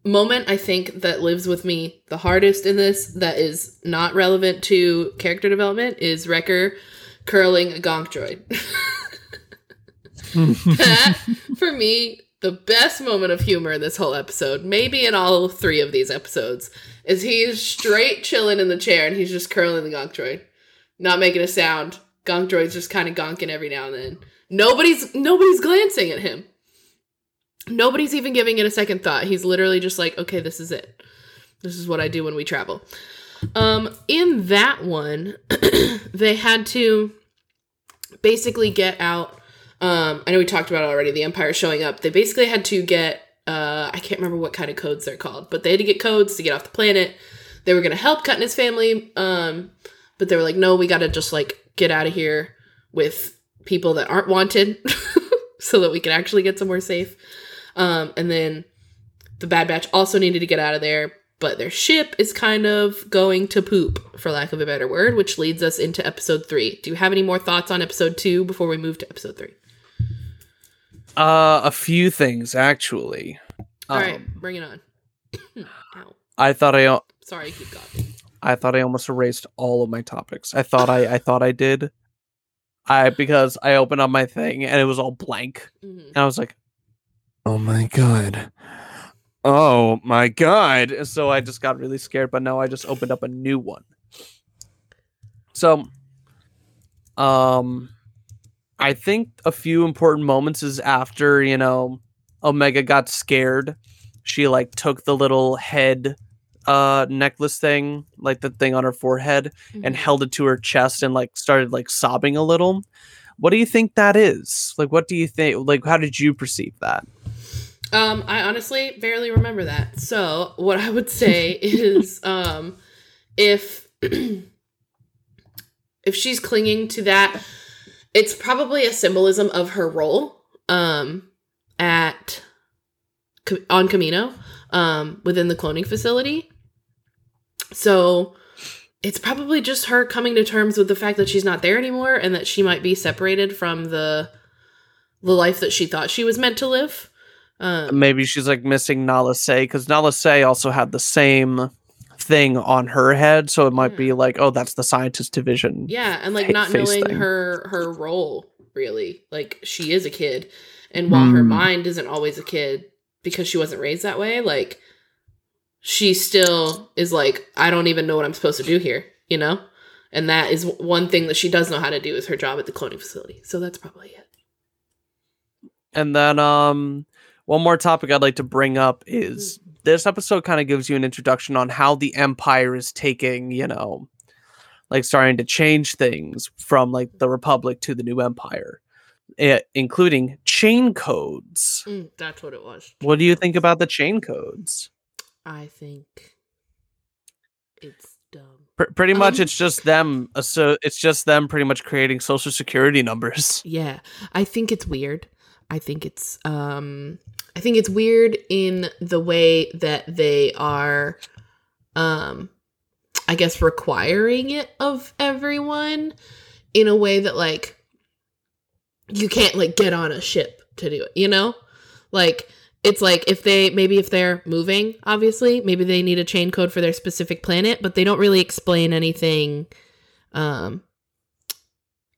A: moment I think that lives with me the hardest in this that is not relevant to character development is Wrecker curling a gonk droid. that for me the best moment of humor in this whole episode maybe in all three of these episodes is he's straight chilling in the chair and he's just curling the gonk droid not making a sound gonk droid's just kind of gonking every now and then. Nobody's nobody's glancing at him. Nobody's even giving it a second thought. He's literally just like okay this is it. This is what i do when we travel. Um in that one they had to basically get out um i know we talked about it already the empire showing up. They basically had to get uh i can't remember what kind of codes they're called but they had to get codes to get off the planet. They were to help cut his family um but they were like no we got to just like get out of here with people that aren't wanted so that we can actually get somewhere safe. Um and then the bad batch also needed to get out of there but their ship is kind of going to poop for lack of a better word which leads us into episode three. Do you have any more thoughts on episode two before we move to episode three?
B: Uh, a few things actually.
A: All right,
B: Um,
A: bring it on.
B: I thought I
A: sorry keep coughing
B: I thought I almost erased all of my topics. I thought I I thought I did. I because I opened up my thing and it was all blank,
A: Mhm.
B: and I was like, "Oh my god." Oh my god. So I just got really scared, but now I just opened up a new one. So um I think a few important moments is after, you know, Omega got scared. She like took the little head uh necklace thing, like the thing on her forehead and
A: Mhm.
B: held it to her chest and like started like sobbing a little. What do you think that is? Like what do you think like how did you perceive that?
A: Um, I honestly barely remember that. So what I would say is, um, if if she's clinging to that, it's probably a symbolism of her role um, at on Kamino um, within the cloning facility. So it's probably just her coming to terms with the fact that she's not there anymore and that she might be separated from the the life that she thought she was meant to live. Um,
B: Maybe she's like missing Nala Se because Nala Se also had the same thing on her head, so it might be like, oh, that's the scientist division.
A: yeah, and like not knowing
B: thing.
A: her her role really. Like she is a kid, and while her
B: Hmm.
A: mind isn't always a kid because she wasn't raised that way, like she still is like, I don't even know what I'm supposed to do here, you know. And that is one thing that she does know how to do is her job at the cloning facility. So that's probably it.
B: And then um one more topic I'd like to bring up is this episode kind of gives you an introduction on how the empire is taking, you know, like starting to change things from like the republic to the new empire, eh, including chain codes.
A: Mm, that's what it was.
B: What do you think about the chain codes?
A: I think it's dumb.
B: Pr- pretty much
A: Um,
B: it's just them so it's just them pretty much creating social security numbers.
A: Yeah, I think it's weird. I think it's um I think it's weird in the way that they are um I guess requiring it of everyone in a way that like you can't like get on a ship to do it, you know? Like it's like if they maybe if they're moving, obviously, maybe they need a chain code for their specific planet, but they don't really explain anything um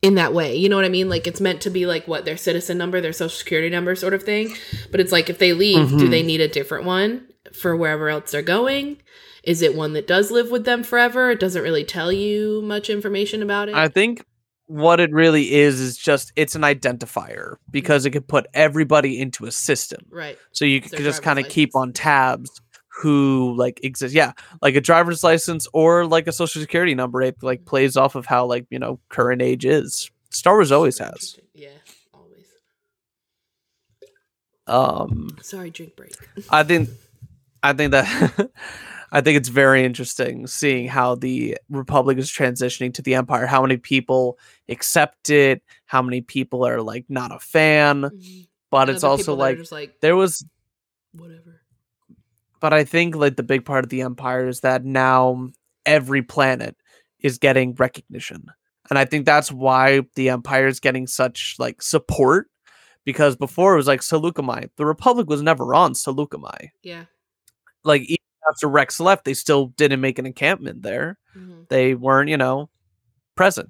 A: in that way. You know what I mean? Like it's meant to be like what their citizen number, their social security number sort of thing. But it's like if they leave, do
B: Mhm.
A: they need a different one for wherever else they're going? Is it one that does live with them forever? It doesn't really tell you much information about it.
B: I think what it really is is just it's an identifier because it could put everybody into a system.
A: right.
B: So you could just kind of keep on tabs who like exists. Yeah, like a driver's license or like a social security number. It like plays off of how like you know current age is. Star Wars always has.
A: Yeah, always.
B: Um,
A: Sorry, drink break.
B: I think, I think that. I think it's very interesting seeing how the Republic is transitioning to the Empire. How many people accept it? How many people are like not a fan?
A: Mhm.
B: But it's also
A: people that are
B: like
A: like
B: there was
A: whatever.
B: but I think like the big part of the empire is that now every planet is getting recognition. And I think that's why the empire is getting such like support because before it was like Saleucami. The Republic was never on Saleucami.
A: Yeah.
B: Like after Rex left, they still didn't make an encampment there.
A: Mhm.
B: They weren't, you know, present.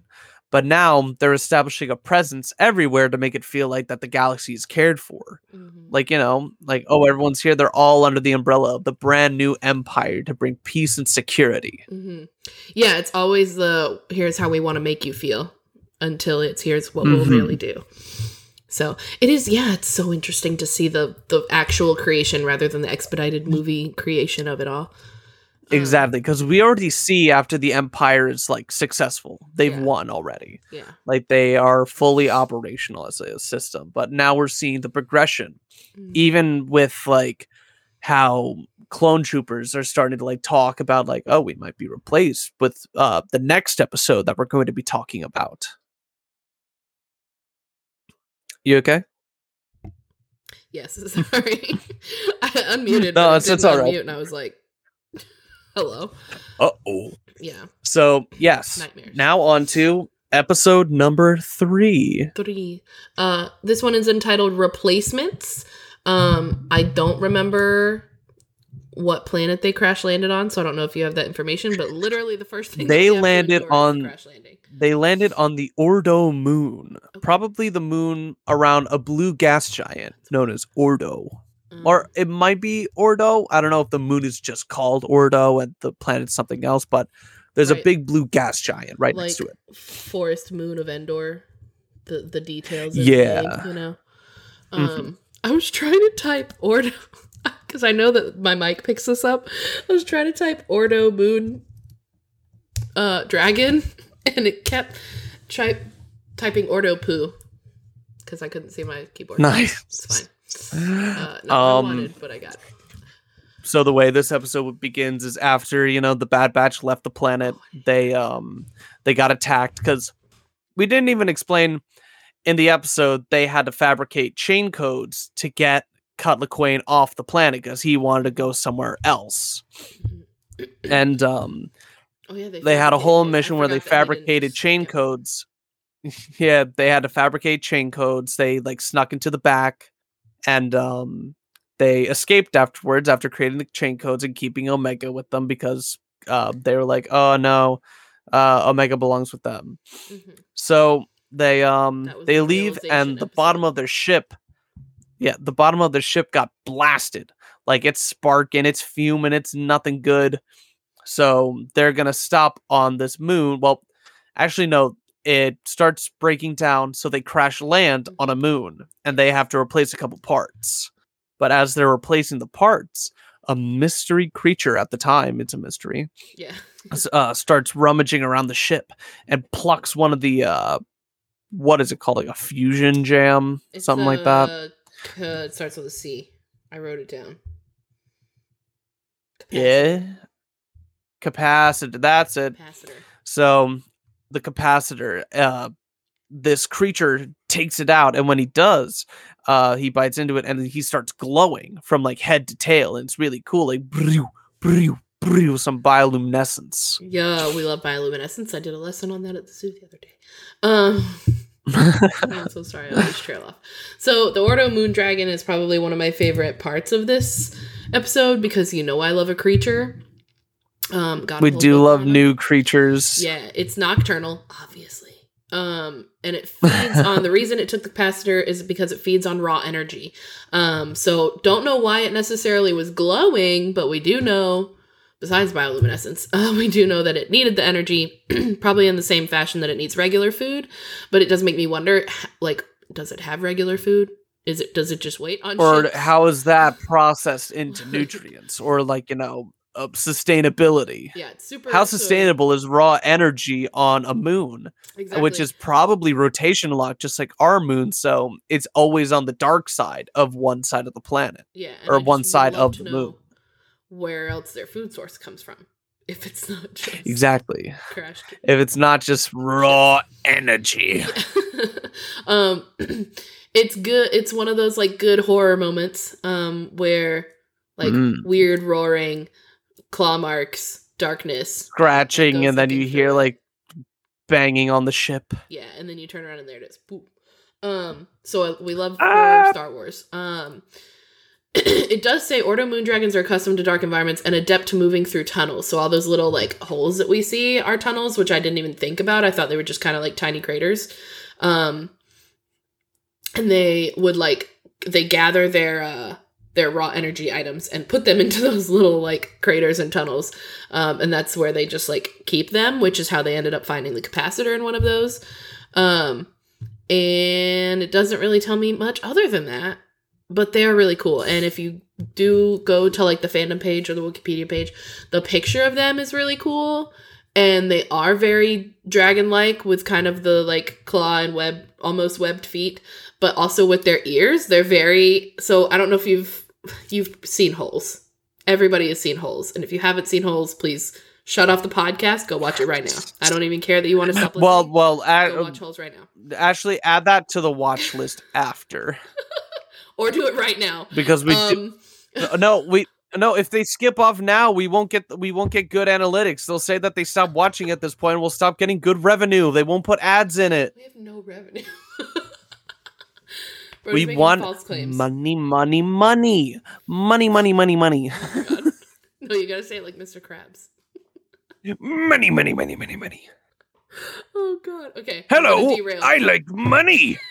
B: But now they're establishing a presence everywhere to make it feel like that the galaxy is cared for
A: Mhm.
B: like you know like oh everyone's here they're all under the umbrella of the brand new empire to bring peace and security
A: hmm Yeah, it's always the here's how we want to make you feel until it's here's what we'll
B: Mhm.
A: really do. So it is, yeah, it's so interesting to see the the actual creation rather than the expedited movie creation of it all. Um,
B: exactly because we already see after the empire is like successful they've
A: Yeah.
B: won already
A: yeah.
B: like they are fully operational as a system but now we're seeing the progression
A: Mhm.
B: even with like how clone troopers are starting to like talk about like oh we might be replaced with uh the next episode that we're going to be talking about you okay
A: Yes, sorry. I unmuted.
B: No, it's-
A: it
B: it's all right.
A: and I was like, "Hello."
B: uh-oh
A: Yeah,
B: So yes,
A: Nightmares.
B: now on to episode number three.
A: three. Uh, this one is entitled "Replacements." Um, I don't remember what planet they crash landed on, so I don't know if you have that information. But literally, the first thing
B: They
A: we have to
B: landed on-
A: crash landing.
B: They landed on the Ordo moon, probably the moon around a blue gas giant known as Ordo,
A: Um,
B: or it might be Ordo. I don't know if the moon is just called Ordo and the planet's something else, but there's a big blue gas giant right
A: like
B: next to it.
A: Forest Moon of Endor. The the details.
B: Yeah.
A: you know.
B: Mhm.
A: Um, I was trying to type Ordo because I know that my mic picks this up. I was trying to type Ordo Moon, uh, dragon, and it kept try typing Ordo poo because I couldn't see my keyboard.
B: Nice.
A: It's fine. Uh, not what I
B: Um,
A: wanted, but I got it.
B: so the way this episode begins is after you know the bad batch left the planet they um they got attacked because we didn't even explain in the episode they had to fabricate chain codes to get Cut Lawquane off the planet because he wanted to go somewhere else and um
A: Oh yeah, they,
B: they had a whole mission where they fabricated chain codes. Yeah they had to fabricate chain codes. They like snuck into the back and um they escaped afterwards after creating the chain codes and keeping omega with them because uh they were like oh no uh omega belongs with them.
A: Mhm.
B: so they um they
A: the
B: leave and the bottom of their ship yeah the bottom of their ship got blasted. Like it's sparking it's fuming it's nothing good so they're gonna stop on this moon well actually no it starts breaking down so they crash land on a moon and they have to replace a couple parts but as they're replacing the parts a mystery creature at the time it's a mystery
A: Yeah.
B: uh, starts rummaging around the ship and plucks one of the uh what is it called like a fusion jam
A: It's,
B: something like that
A: uh, it starts with a C. I wrote it down.
B: yeah capacitor that's it
A: Capacitor.
B: so the capacitor uh this creature takes it out and when he does uh he bites into it and he starts glowing from like head to tail and it's really cool like brew, brew, brew, some bioluminescence
A: Yeah, we love bioluminescence. I did a lesson on that at the zoo the other day. Um, I'm so sorry. I always trail off. So the Ordo Moon Dragon is probably one of my favorite parts of this episode because you know I love a creature. Um, got
B: we do love
A: on
B: new creatures
A: Yeah, it's nocturnal, obviously. Um, and it feeds on the reason it took the capacitor is because it feeds on raw energy. Um, so don't know why it necessarily was glowing, but we do know, besides bioluminescence, uh, we do know that it needed the energy, probably in the same fashion that it needs regular food. But it does make me wonder, like, does it have regular food? Is it does it just wait on
B: or
A: ships?
B: how is that processed into nutrients or like you know uh, sustainability
A: Yeah, it's super.
B: how
A: so-
B: sustainable is raw energy on a moon
A: exactly.
B: which is probably rotation locked just like our moon so it's always on the dark side of one side of the planet
A: yeah,
B: or one side of the moon.
A: Where else their food source comes from? If it's not just
B: exactly
A: crashed.
B: if it's not just raw energy
A: um, it's good. It's one of those like good horror moments um, where like
B: Mm.
A: weird roaring, claw marks, darkness.
B: scratching and then you hear
A: through
B: like banging on the ship
A: Yeah, and then you turn around and there it is. Boop. Um, so uh, we love
B: Ah!
A: Star Wars. Um, it does say Ordo moon dragons are accustomed to dark environments and adept to moving through tunnels. So all those little like holes that we see are tunnels, which I didn't even think about. I thought they were just kind of like tiny craters. Um, and they would like they gather their uh their raw energy items and put them into those little like craters and tunnels. Um, and that's where they just like keep them which is how they ended up finding the capacitor in one of those. Um, and it doesn't really tell me much other than that but they are really cool. And if you do go to like the fandom page or the wikipedia page the picture of them is really cool. And they are very dragon like with kind of the like claw and web almost webbed feet but also with their ears. They're very so i don't know if you've you've seen holes. Everybody has seen holes. And if you haven't seen holes please shut off the podcast. Go watch it right now. I don't even care that you want to stop listening
B: well well
A: go watch holes right now.
B: Actually add that to the watch list after.
A: Or do it right now.
B: Because we do,
A: um
B: no we no if they skip off now we won't get we won't get good analytics. They'll say that they stopped watching at this point. And we'll stop getting good revenue. They won't put ads in it.
A: We have no revenue
B: We want
A: false claims.
B: money money money. Money money money money.
A: Oh, god. no you gotta say it like mr krabs.
B: Money money money money money.
A: Oh god. Okay
B: hello i like money.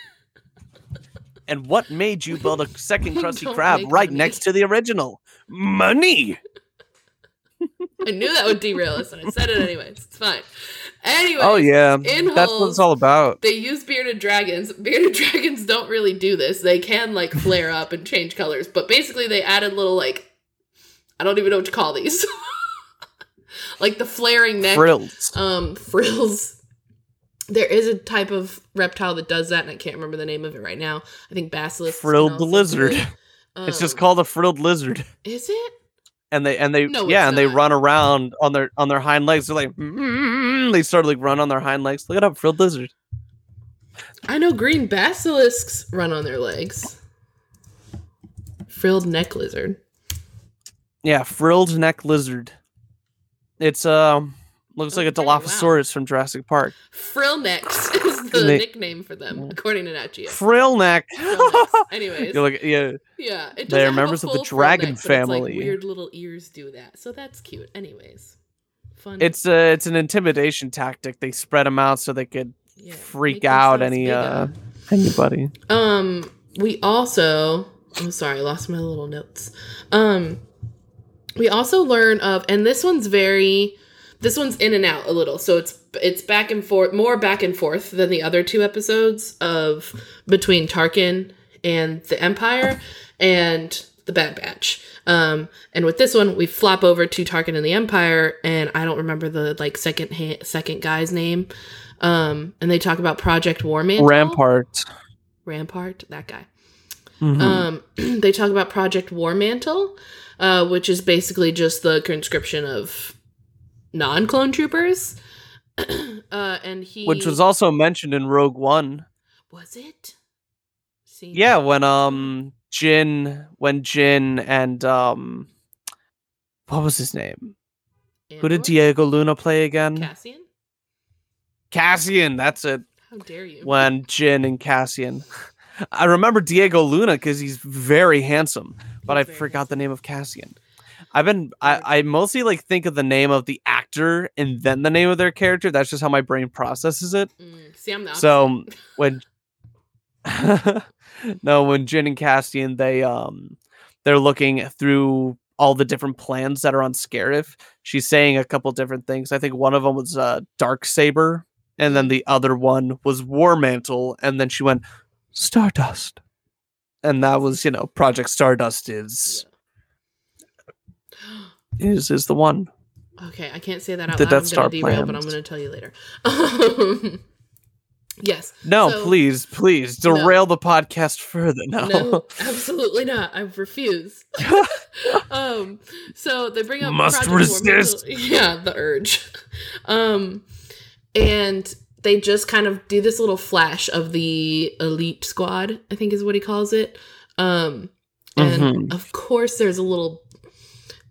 B: And what made you build a second krusty krab
A: like
B: right
A: money.
B: next to the original? Money
A: I knew that would derail us, and I said it anyways. It's fine. Anyways,
B: oh yeah
A: in
B: that's what it's all about
A: they use bearded dragons. Bearded dragons don't really do this. They can like flare up and change colors, but basically they added little like I don't even know what to call these. like the flaring neck
B: frills
A: um frills. There is a type of reptile that does that, and I can't remember the name of it right now. I think basilisk.
B: frilled lizard it's just called a frilled lizard
A: Is it?
B: And they and they
A: No,
B: yeah and they run around on their on their hind legs. They're like "Mm," they start to like run on their hind legs. Look it up frilled lizard.
A: I know green basilisks run on their legs. Frilled neck lizard.
B: yeah frilled neck lizard. It's um looks like a
A: Okay, wow.
B: dilophosaurus from jurassic park
A: Frill necks is the
B: They-
A: nickname for them, according to Nat Geo.
B: frill neck
A: Anyways,
B: like, yeah
A: yeah,
B: they are
A: doesn't have a
B: members of the dragon
A: neck, it's, like,
B: family.
A: weird little ears do that, so that's cute. Anyways, fun.
B: it's a it's an intimidation tactic they spread them out so they could
A: yeah,
B: freak out any
A: bigger.
B: uh anybody
A: Um, we also. I'm sorry, I lost my little notes. Um, we also learn of, and this one's very, this one's in and out a little, so it's it's back and forth, more back and forth than the other two episodes of between Tarkin and the Empire and the Bad Batch. Um, and with this one, we flop over to Tarkin and the Empire, and I don't remember the like second ha- second guy's name. Um, and they talk about Project War Mantle.
B: rampart
A: Rampart, that guy.
B: Mhm.
A: Um, they talk about Project War Mantle, uh, which is basically just the conscription of non-clone troopers. uh, and he,
B: which was also mentioned in rogue one
A: was it? See,
B: Yeah, when um Jyn when Jyn and um what was his name? Who did Diego Luna play again?
A: Cassian?
B: Cassian, that's it.
A: How dare you?
B: When Jyn and Cassian. I remember Diego Luna because he's very handsome, but
A: He's
B: I forgot the name of Cassian. I've been I, I mostly like think of the name of the actor and then the name of their character. That's just how my brain processes it.
A: Mm, see, I'm the
B: So when no, when Jyn and Cassian they um they're looking through all the different plans that are on Scarif, she's saying a couple different things. I think one of them was uh Dark Saber, and then the other one was War Mantle, and then she went Stardust. And that was, you know, Project Stardust is is is the one.
A: Okay, I can't say that out
B: The
A: loud.
B: Death
A: I'm
B: Star
A: derail, but I'm gonna tell you later. Yes.
B: No,
A: So-
B: please, please
A: No.
B: derail the podcast further. No.
A: No, absolutely not. I refuse. um, so they bring up
B: Must
A: Project War Mantle-
B: resist.
A: Yeah, the urge. Um, and they just kind of do this little flash of the elite squad. I think is what he calls it. Um, and
B: Mhm.
A: of course, there's a little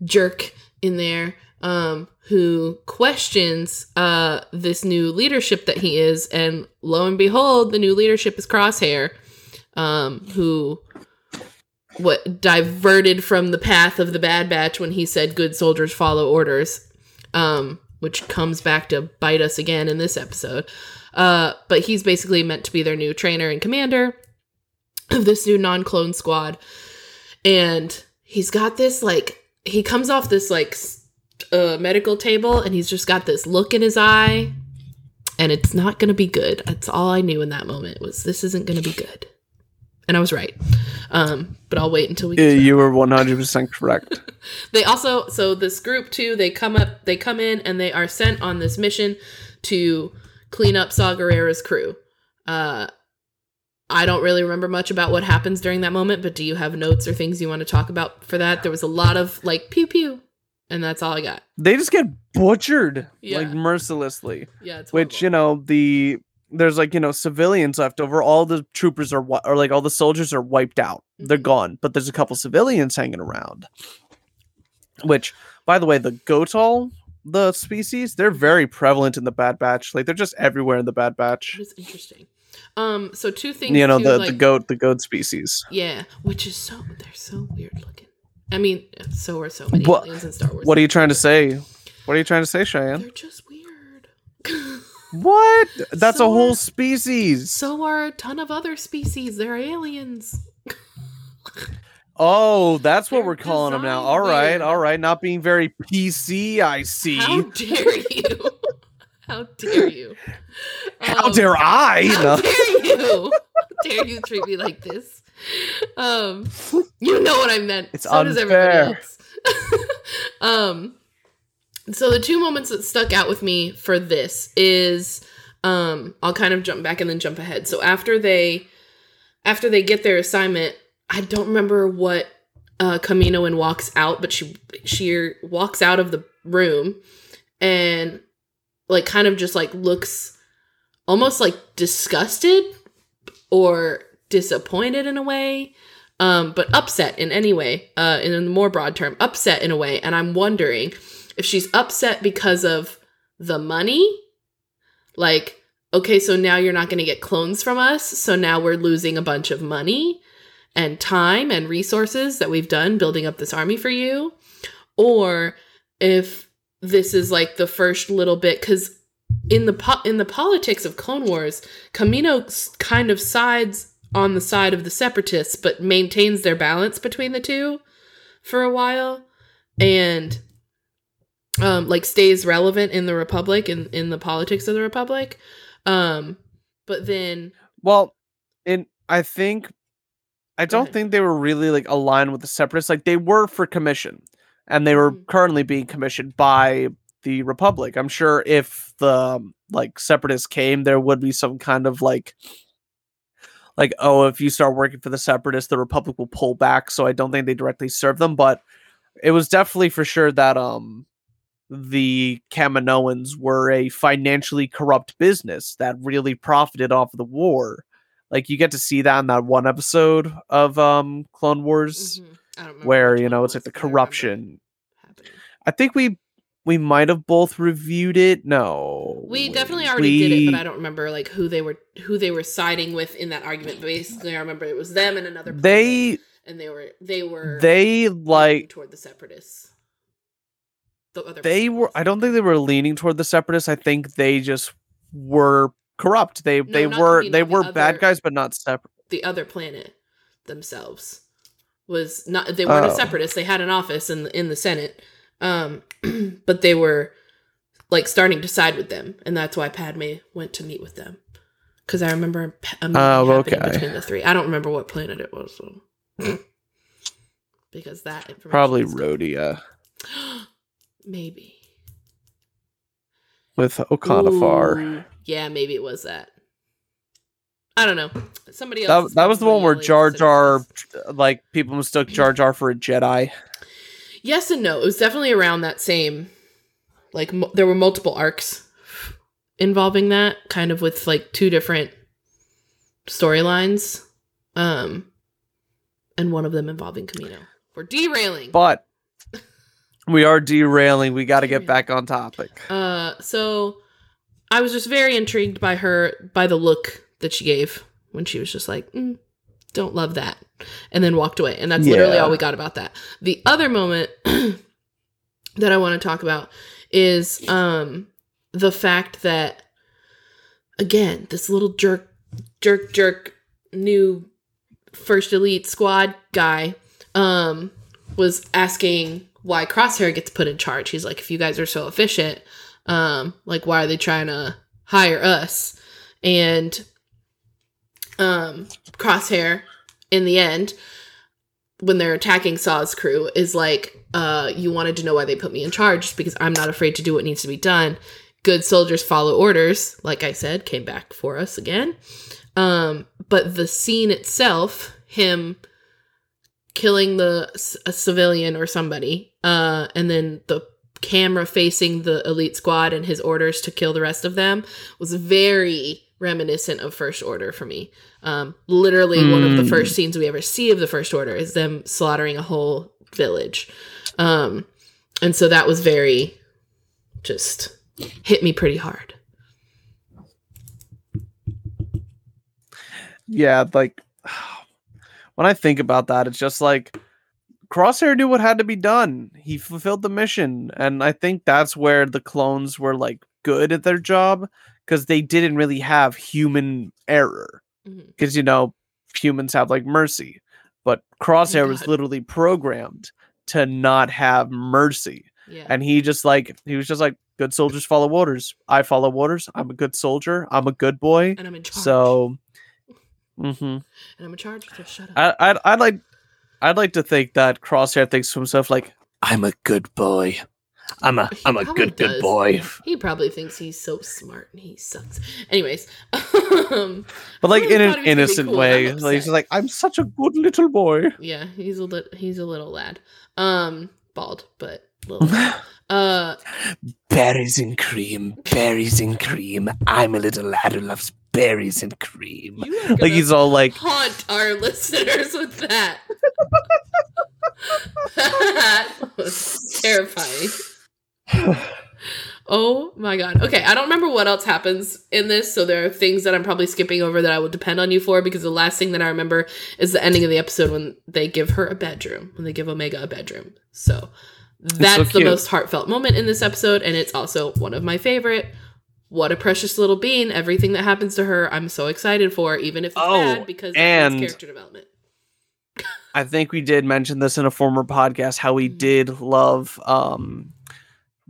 A: jerk in there um, who questions uh, this new leadership that he is, and lo and behold, the new leadership is Crosshair, um, who what diverted from the path of the Bad Batch when he said "Good soldiers follow orders," um, which comes back to bite us again in this episode. Uh, but he's basically meant to be their new trainer and commander of this new non-clone squad, and he's got this like he comes off this like uh, medical table and he's just got this look in his eye and it's not gonna be good. That's all i knew in that moment was this isn't gonna be good. And i was right. Um but i'll wait until we get
B: you were one hundred percent correct.
A: they also so this group too they come up they come in and they are sent on this mission to clean up saw Gerrera's crew. Uh i don't really remember much about what happens during that moment but do you have notes or things you want to talk about for that there was a lot of like pew pew and that's all i got
B: They just get butchered
A: Yeah.
B: like mercilessly.
A: yeah it's
B: Which you know the there's like you know civilians left over. All the troopers are or like all the soldiers are wiped out. They're
A: Mhm.
B: gone. But there's a couple civilians hanging around. Which, by the way, the Gotal, the species, they're very prevalent in the Bad Batch. Like they're just everywhere in the Bad Batch.
A: It is interesting um so two things
B: You know the
A: like,
B: the goat the goat species.
A: yeah which is so they're so weird looking i mean so are so many
B: What-
A: aliens in star wars
B: What are you trying to say? What are you trying to say, Cheyenne?
A: they're just weird
B: What? That's
A: So
B: a whole
A: are-
B: species.
A: So are a ton of other species. They're aliens.
B: oh, that's what
A: They're
B: we're calling them now. All right, all right. Not being very PC, I see.
A: How dare you? How dare you?
B: How
A: Um,
B: dare I?
A: How
B: No.
A: dare you? How dare you treat me like this? Um, you know what I meant.
B: It's
A: so does everybody
B: unfair.
A: else. um, so the two moments that stuck out with me for this is, um, I'll kind of jump back and then jump ahead. So after they, after they get their assignment, I don't remember what uh, Kaminoan walks out, but she she walks out of the room and like kind of just like looks almost like disgusted or disappointed in a way um but upset in any way uh in a more broad term upset in a way. And i'm wondering if she's upset because of the money? Like okay so now you're not going to get clones from us so now we're losing a bunch of money and time and resources that we've done building up this army for you? Or if this is like the first little bit because in the po- in the politics of Clone Wars, Kamino kind of sides on the side of the separatists, but maintains their balance between the two for a while, and um, like stays relevant in the Republic and in, the politics of the Republic. Um, but then,
B: Well, and I think I don't think they were really like aligned with the separatists. Like they were for commission, and they were
A: Mhm.
B: currently being commissioned by the Republic. I'm sure if the um, like separatists came, there would be some kind of like like oh, if you start working for the separatists, the Republic will pull back. So I don't think they directly serve them, but it was definitely for sure that um the Kaminoans were a financially corrupt business that really profited off of the war. Like you get to see that in that one episode of um Clone Wars
A: Mhm. Remember
B: where you know it's like the
A: but I remember
B: corruption. I think we we might have both reviewed it. No.
A: We definitely already did it, but I don't remember like who they were who they were siding with in that argument. Basically, I remember it was them and another. planet,
B: they
A: and they were they were
B: they like
A: toward the separatists. The other
B: they were i don't think they were leaning toward the separatists i think they just were corrupt they they were they
A: the
B: were bad
A: other-
B: guys but not separate
A: the other planet themselves was not they weren't a
B: Oh.
A: separatist they had an office in the, in the senate um but they were like starting to side with them and that's why padme went to meet with them. Because i remember a meeting
B: Oh, okay.
A: between the three. I don't remember what planet it was so. because that information
B: probably Rodia.
A: Maybe.
B: With
A: Ooh, yeah maybe it was that. I don't know. Somebody else
B: that, that was the one where jar jar like people mistook jar jar for a jedi
A: Yes and no. It was definitely around that same. Like mo- there were multiple arcs involving that, kind of with like two different storylines, um, and one of them involving Kamino. We're derailing.
B: but we are derailing we got to get back on topic
A: Uh, so I was just very intrigued by her by the look that she gave when she was just like, mm, "Don't love that," and then walked away. And that's literally all we got about that. The other moment that I want to talk about is um the fact that again this little jerk jerk jerk new first elite squad guy um was asking why crosshair gets put in charge he's like if you guys are so efficient um like why are they trying to hire us and um crosshair in the end when they're attacking saw's crew is like uh you wanted to know why they put me in charge because i'm not afraid to do what needs to be done. Good soldiers follow orders like i said came back for us again. Um but the scene itself him killing the a civilian or somebody uh and then the camera facing the elite squad and his orders to kill the rest of them was very reminiscent of first order for me. Um literally one of the
B: Mm.
A: first scenes we ever see of the first order is them slaughtering a whole village. Um and so that was very just hit me pretty hard.
B: Yeah like when i think about that it's just like crosshair knew what had to be done. He fulfilled the mission. And i think that's where the clones were like good at their job because they didn't really have human error. Because you know humans have like mercy but crosshair was literally programmed to not have mercy.
A: Yeah.
B: And he just like he was just like good soldiers follow orders. I follow orders. I'm a good soldier. I'm a good boy.
A: And i'm in charge.
B: so mm-hmm.
A: and i'm in charge so shut up.
B: I, I'd, I'd like i'd like to think that crosshair thinks to himself like i'm a good boy i'm a
A: He
B: i'm a
A: probably
B: good good boy
A: He probably thinks he's so smart and he sucks. Anyways, um,
B: but like in an
A: was gonna be
B: innocent
A: cool,
B: way like he's
A: upset.
B: like i'm such a good little boy
A: yeah, he's a lit- he's a little lad. Um, bald, but little. uh,
B: berries and cream berries and cream i'm a little lad who loves berries and cream
A: you are gonna
B: like he's all like
A: haunt our listeners with that. that was terrifying. Oh my god. Okay, I don't remember what else happens in this, so there are things that I'm probably skipping over that I will depend on you for because the last thing that I remember is the ending of the episode when they give her a bedroom, when they give Omega a bedroom. So that's
B: so
A: the most heartfelt moment in this episode, and it's also one of my favorite. What a precious little bean. Everything that happens to her, I'm so excited for, even if it's
B: Oh,
A: bad, because
B: and-
A: character development.
B: I think we did mention this in a former podcast how we
A: Mhm.
B: did love um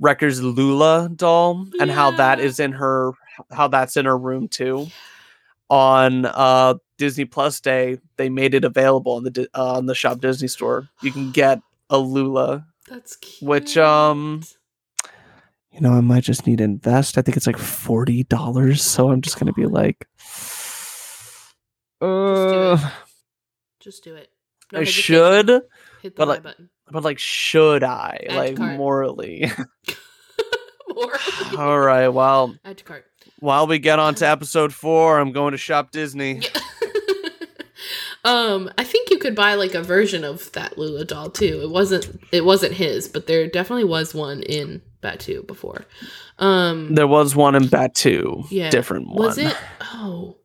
B: Wrecker's Lula doll and how that is in her how that's in her room too. On uh Disney Plus Day, they made it available on the uh, on the Shop Disney store. You can get a Lula.
A: That's cute.
B: Which, um, You know, I might just need to invest. I think it's like forty dollars, so I'm just gonna be like,
A: do
B: uh,
A: it. Just do it. No
B: I should,
A: hit the
B: but
A: buy
B: like-
A: button.
B: But like, should I?
A: to
B: like morally.
A: More.
B: All right. Well,
A: Add to cart.
B: while we get on to episode four, I'm going to shop Disney.
A: Yeah. um, I think you could buy like a version of that Lula doll too. It wasn't it wasn't his, but there definitely was one in Batuu before. Um
B: There was one in Batuu.
A: Yeah.
B: Different one.
A: was it oh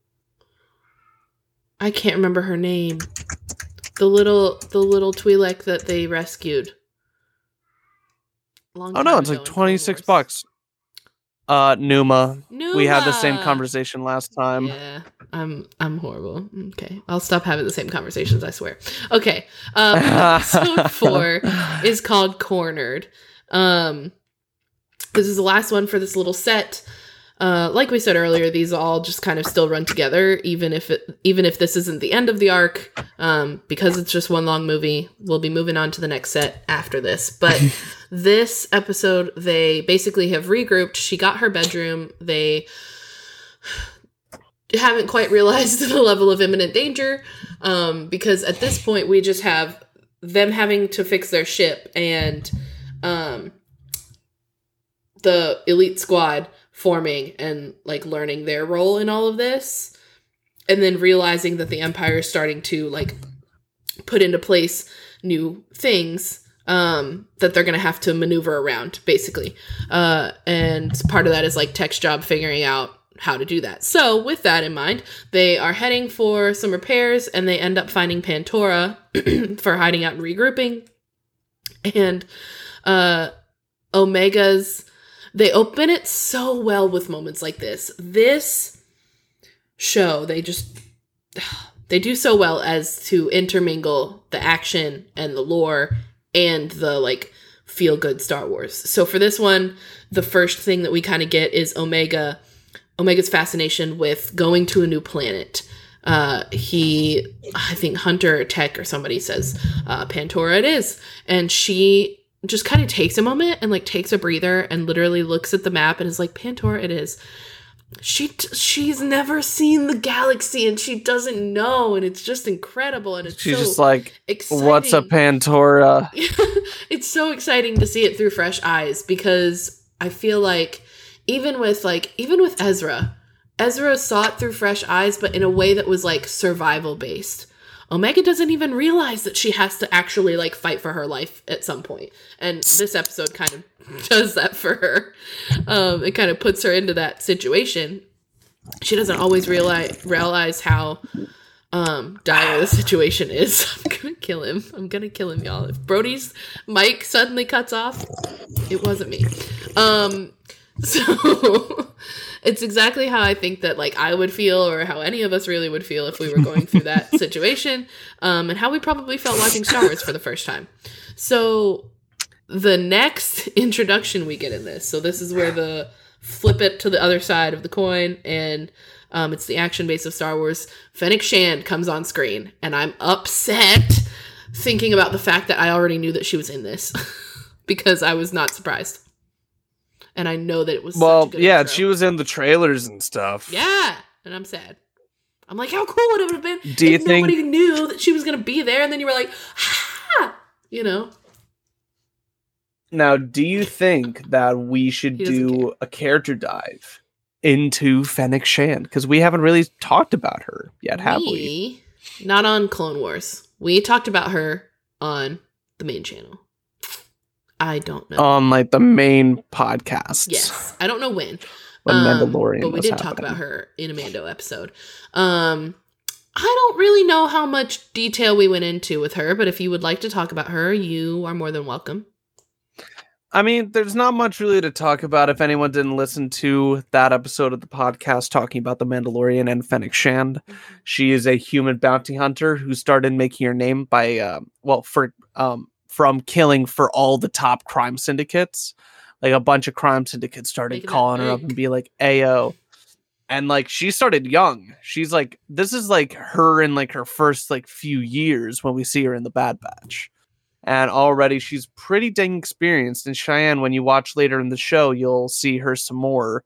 A: I can't remember her name. The little the little Twi'lek that they rescued. Long
B: Oh no, it's like twenty six bucks. Uh, Numa. We had the same conversation last time.
A: Yeah, I'm I'm horrible. Okay, I'll stop having the same conversations. I swear. Okay, um, episode four is called Cornered. Um, this is the last one for this little set. Uh, like we said earlier, these all just kind of still run together, even if it, even if this isn't the end of the arc, um, because it's just one long movie. We'll be moving on to the next set after this. But this episode, they basically have regrouped. She got her bedroom. They haven't quite realized the level of imminent danger, um, because at this point we just have them having to fix their ship and um, the elite squad forming and like learning their role in all of this and then realizing that the empire is starting to like put into place new things um that they're gonna have to maneuver around basically. Uh and part of that is like tech's job figuring out how to do that. So with that in mind they are heading for some repairs and they end up finding pantora for hiding out and regrouping. And uh omega's they open it so well with moments like this. This show they just they do so well as to intermingle the action and the lore and the like feel good star wars. So for this one the first thing that we kind of get is omega omega's fascination with going to a new planet. Uh he i think hunter or tech or somebody says uh pantora it is. And she just kind of takes a moment and like takes a breather and literally looks at the map and is like Pantora it is. She t- she's never seen the galaxy and she doesn't know and it's just incredible and it's
B: She's
A: so
B: just like,
A: exciting.
B: "What's a Pantora?"
A: it's so exciting to see it through fresh eyes because I feel like even with like even with Ezra, Ezra saw it through fresh eyes, but in a way that was like survival based. Omega doesn't even realize that she has to actually like fight for her life at some point. And this episode kind of does that for her. Um, it kind of puts her into that situation. She doesn't always realize realize how um dire the situation is. I'm gonna kill him. I'm gonna kill him, y'all. If Brody's mic suddenly cuts off, it wasn't me. Um so it's exactly how I think that like I would feel or how any of us really would feel if we were going through that situation. Um and how we probably felt watching Star Wars for the first time. So the next introduction we get in this. So this is where the flip it to the other side of the coin and um, it's the action base of Star Wars. Fennec Shand comes on screen, and I'm upset thinking about the fact that I already knew that she was in this because I was not surprised, and I know that it was.
B: Well,
A: such a good
B: yeah,
A: intro.
B: she was in the trailers and stuff.
A: Yeah, and I'm sad. I'm like, how cool would it have been
B: Do you think-
A: nobody knew that she was gonna be there, and then you were like, ha, you know?
B: Now, do you think that we should do a character dive into Fennec Shand? Because we haven't really talked about her yet, have we?
A: we? Not on Clone Wars. We talked about her on the main channel. I don't know.
B: On like the main podcasts.
A: yes, I don't know when.
B: When
A: Um,
B: Mandalorian
A: but we did talk about her in a Mando episode. Um, I don't really know how much detail we went into with her, but if you would like to talk about her, you are more than welcome.
B: I mean, there's not much really to talk about if anyone didn't listen to that episode of the podcast talking about the Mandalorian and Fennec Shand. She is a human bounty hunter who started making her name by, uh, well, for um, from killing for all the top crime syndicates. Like a bunch of crime syndicates started
A: Making
B: calling her up and be like, "Ayo." And like she started young. She's like this is like her in like her first like few years when we see her in the Bad Batch. And already she's pretty dang experienced. And Cheyenne, when you watch later in the show, you'll see her some more,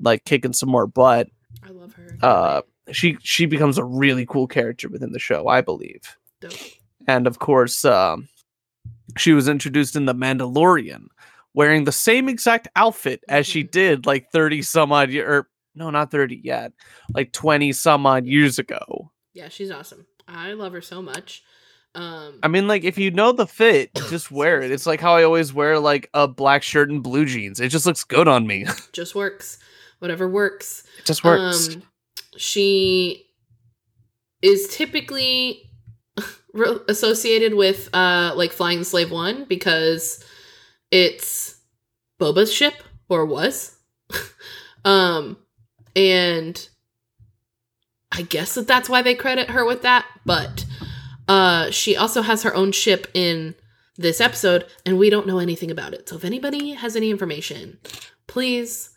B: like kicking some more butt
A: I love her.
B: uh she she becomes a really cool character within the show i believe
A: Dope.
B: and of course um she was introduced in the mandalorian wearing the same exact outfit as she
A: Mhm.
B: did like 30 some odd year or no not 30 yet like 20 some odd years ago
A: Yeah, she's awesome. I love her so much. Um,
B: i mean like if you know the fit just wear it it's like how i always wear like a black shirt and blue jeans it just looks good on me
A: just works. Whatever works.
B: just works
A: Um, she is typically re- associated with uh like flying slave one because it's Boba's ship or was. um and I guess that that's why they credit her with that, but uh she also has her own ship in this episode and we don't know anything about it. So if anybody has any information, please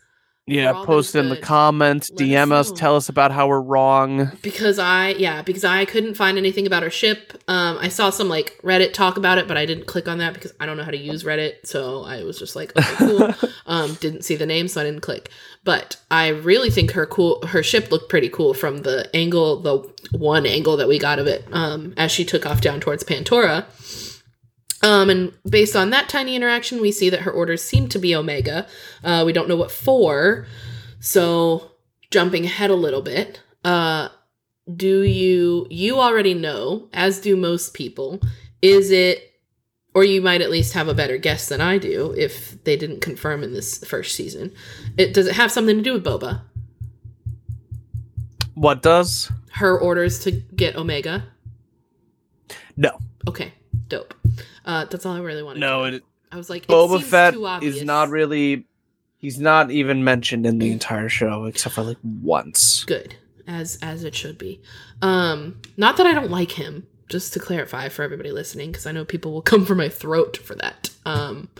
B: Yeah, post in the comments,
A: Let us
B: DM us, tell us about how we're wrong.
A: because I yeah, because I couldn't find anything about her ship. Um I saw some like Reddit talk about it, but I didn't click on that because I don't know how to use Reddit, so I was just like, okay, cool. um didn't see the name, so I didn't click. But I really think her cool her ship looked pretty cool from the angle, the one angle that we got of it, um, as she took off down towards Pantora. Um, and based on that tiny interaction, we see that her orders seem to be Omega. Uh, we don't know what for. So, jumping ahead a little bit, uh, do you you already know, as do most people, is it or you might at least have a better guess than I do if they didn't confirm in this first season. It does it have something to do with Boba?
B: What does?
A: Her orders to get Omega.
B: No.
A: Okay, dope. Uh, that's all I really wanted.
B: No,
A: to know.
B: it,
A: I was like, it
B: Boba
A: seems
B: Fett
A: too obvious.
B: is not really. He's not even mentioned in the entire show except for like once.
A: good as as it should be. Um, not that I don't like him. Just to clarify for everybody listening, because I know people will come for my throat for that. Um,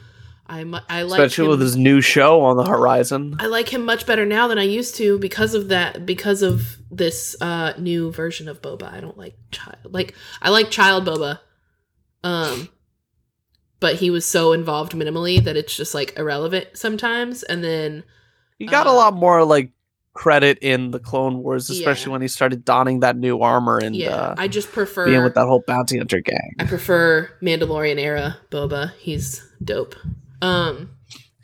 A: I mu- I like
B: Especially
A: him,
B: with his new show on the horizon.
A: I like him much better now than I used to because of that because of this uh new version of Boba. I don't like child like I like child Boba. Um but he was so involved minimally that it's just like irrelevant sometimes and then
B: He got a
A: uh,
B: lot more like credit in the Clone Wars, especially
A: Yeah.
B: when he started donning that new armor and
A: yeah,
B: uh,
A: I just prefer
B: being with that whole bounty hunter gang.
A: I prefer Mandalorian era Boba. He's dope. Um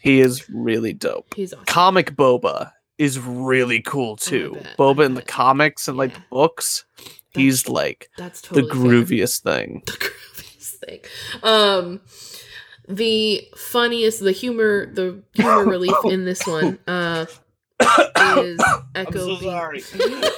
B: He is really dope.
A: he's awesome.
B: Comic Boba is really cool too.
A: bet,
B: Boba in the comics and like
A: Yeah.
B: books, he's like
A: That's
B: the
A: totally fair.
B: grooviest thing.
A: the grooviest thing. Um, the funniest, the humor, the humor relief in this one uh, is Echo.
B: I'm
A: so
B: sorry.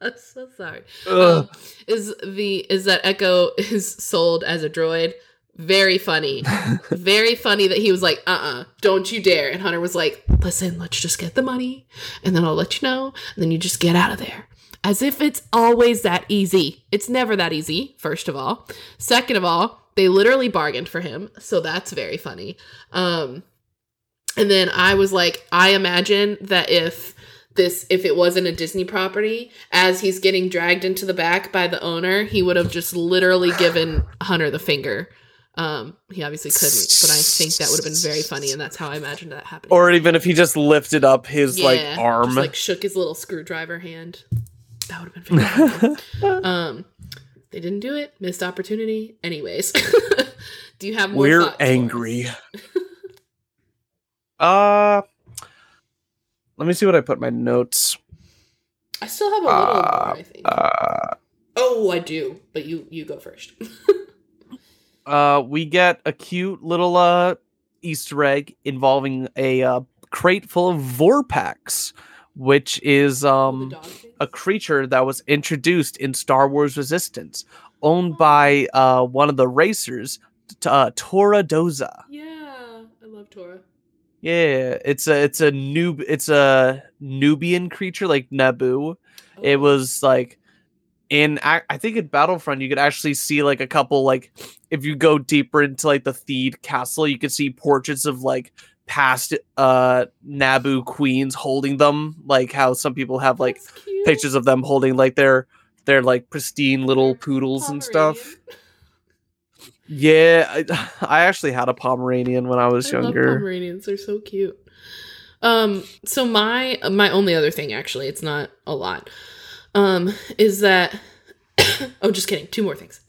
A: I'm so sorry. Um, is the is that Echo is sold as a droid? Very funny, very funny that he was like, "Uh, uh-uh, uh, do not you dare!" And Hunter was like, "Listen, let's just get the money, and then I'll let you know, and then you just get out of there." As if it's always that easy. It's never that easy. First of all, second of all, they literally bargained for him, so that's very funny. Um, and then I was like, I imagine that if this if it wasn't a Disney property, as he's getting dragged into the back by the owner, he would have just literally given Hunter the finger. Um, he obviously couldn't, but I think that would have been very funny, and that's how I imagined that happening.
B: or even if he just lifted up his like arm.
A: just, like shook his little screwdriver hand. That would have been funny. um, they didn't do it. Missed opportunity. Anyways, do you have more?
B: We're angry. uh let me see what I put in my notes.
A: I still have a little
B: Uh,
A: more. I think.
B: Uh
A: oh, I do, but you you go first.
B: uh we get a cute little uh Easter egg involving a uh, crate full of Vorpax, which is um a creature that was introduced in Star Wars Resistance, owned by uh one of the racers, t- uh, Torra Doza.
A: Yeah, I love Tora.
B: Yeah, it's a it's a noob it's a Nubian creature like Naboo. It
A: Oh,
B: was like in I I think in Battlefront you could actually see like a couple like if you go deeper into like the Theed castle you could see portraits of like past uh Naboo queens holding them like how some people have like pictures of them holding like their their like pristine little poodles and stuff. Yeah, I, I actually had a Pomeranian when I was
A: I
B: younger.
A: Pomeranians. They're so cute. Um, so my my only other thing, actually, it's not a lot, um, is that oh, just kidding. Two more things.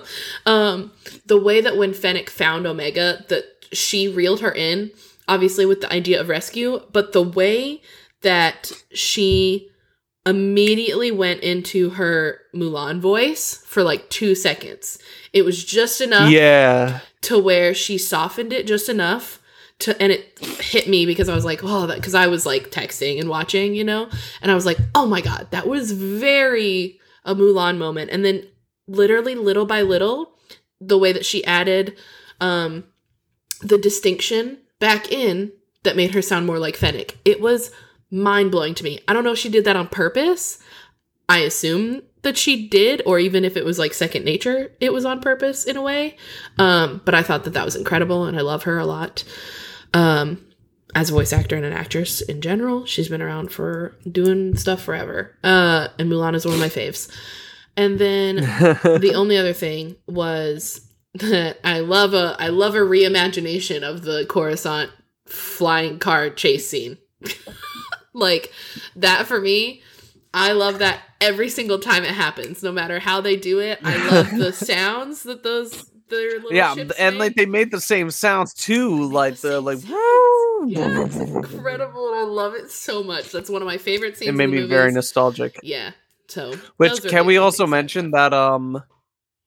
A: um, the way that when Fennec found Omega, that she reeled her in, obviously with the idea of rescue, but the way that she immediately went into her Mulan voice for like two seconds. It was just enough
B: Yeah.
A: to where she softened it just enough to and it hit me because I was like, oh, that because I was like texting and watching, you know, and I was like, oh my god, that was very a Mulan moment. And then literally little by little, the way that she added um the distinction back in that made her sound more like Fennec. It was mind blowing to me. I don't know if she did that on purpose. I assume that she did, or even if it was like second nature, it was on purpose in a way. Um, but I thought that that was incredible, and I love her a lot. Um, as a voice actor and an actress in general, she's been around for doing stuff forever. Uh, and Mulan is one of my faves. And then the only other thing was I love a I love a reimagination of the Coruscant flying car chase scene. like that for me, I love that every single time it happens, no matter how they do it. I love the sounds that those their little
B: yeah, and like they made the same sounds too, like the like.
A: yeah, it's incredible, and I love it so much. That's one of my favorite scenes.
B: It made me very nostalgic.
A: Yeah. So,
B: Which can we also mention that um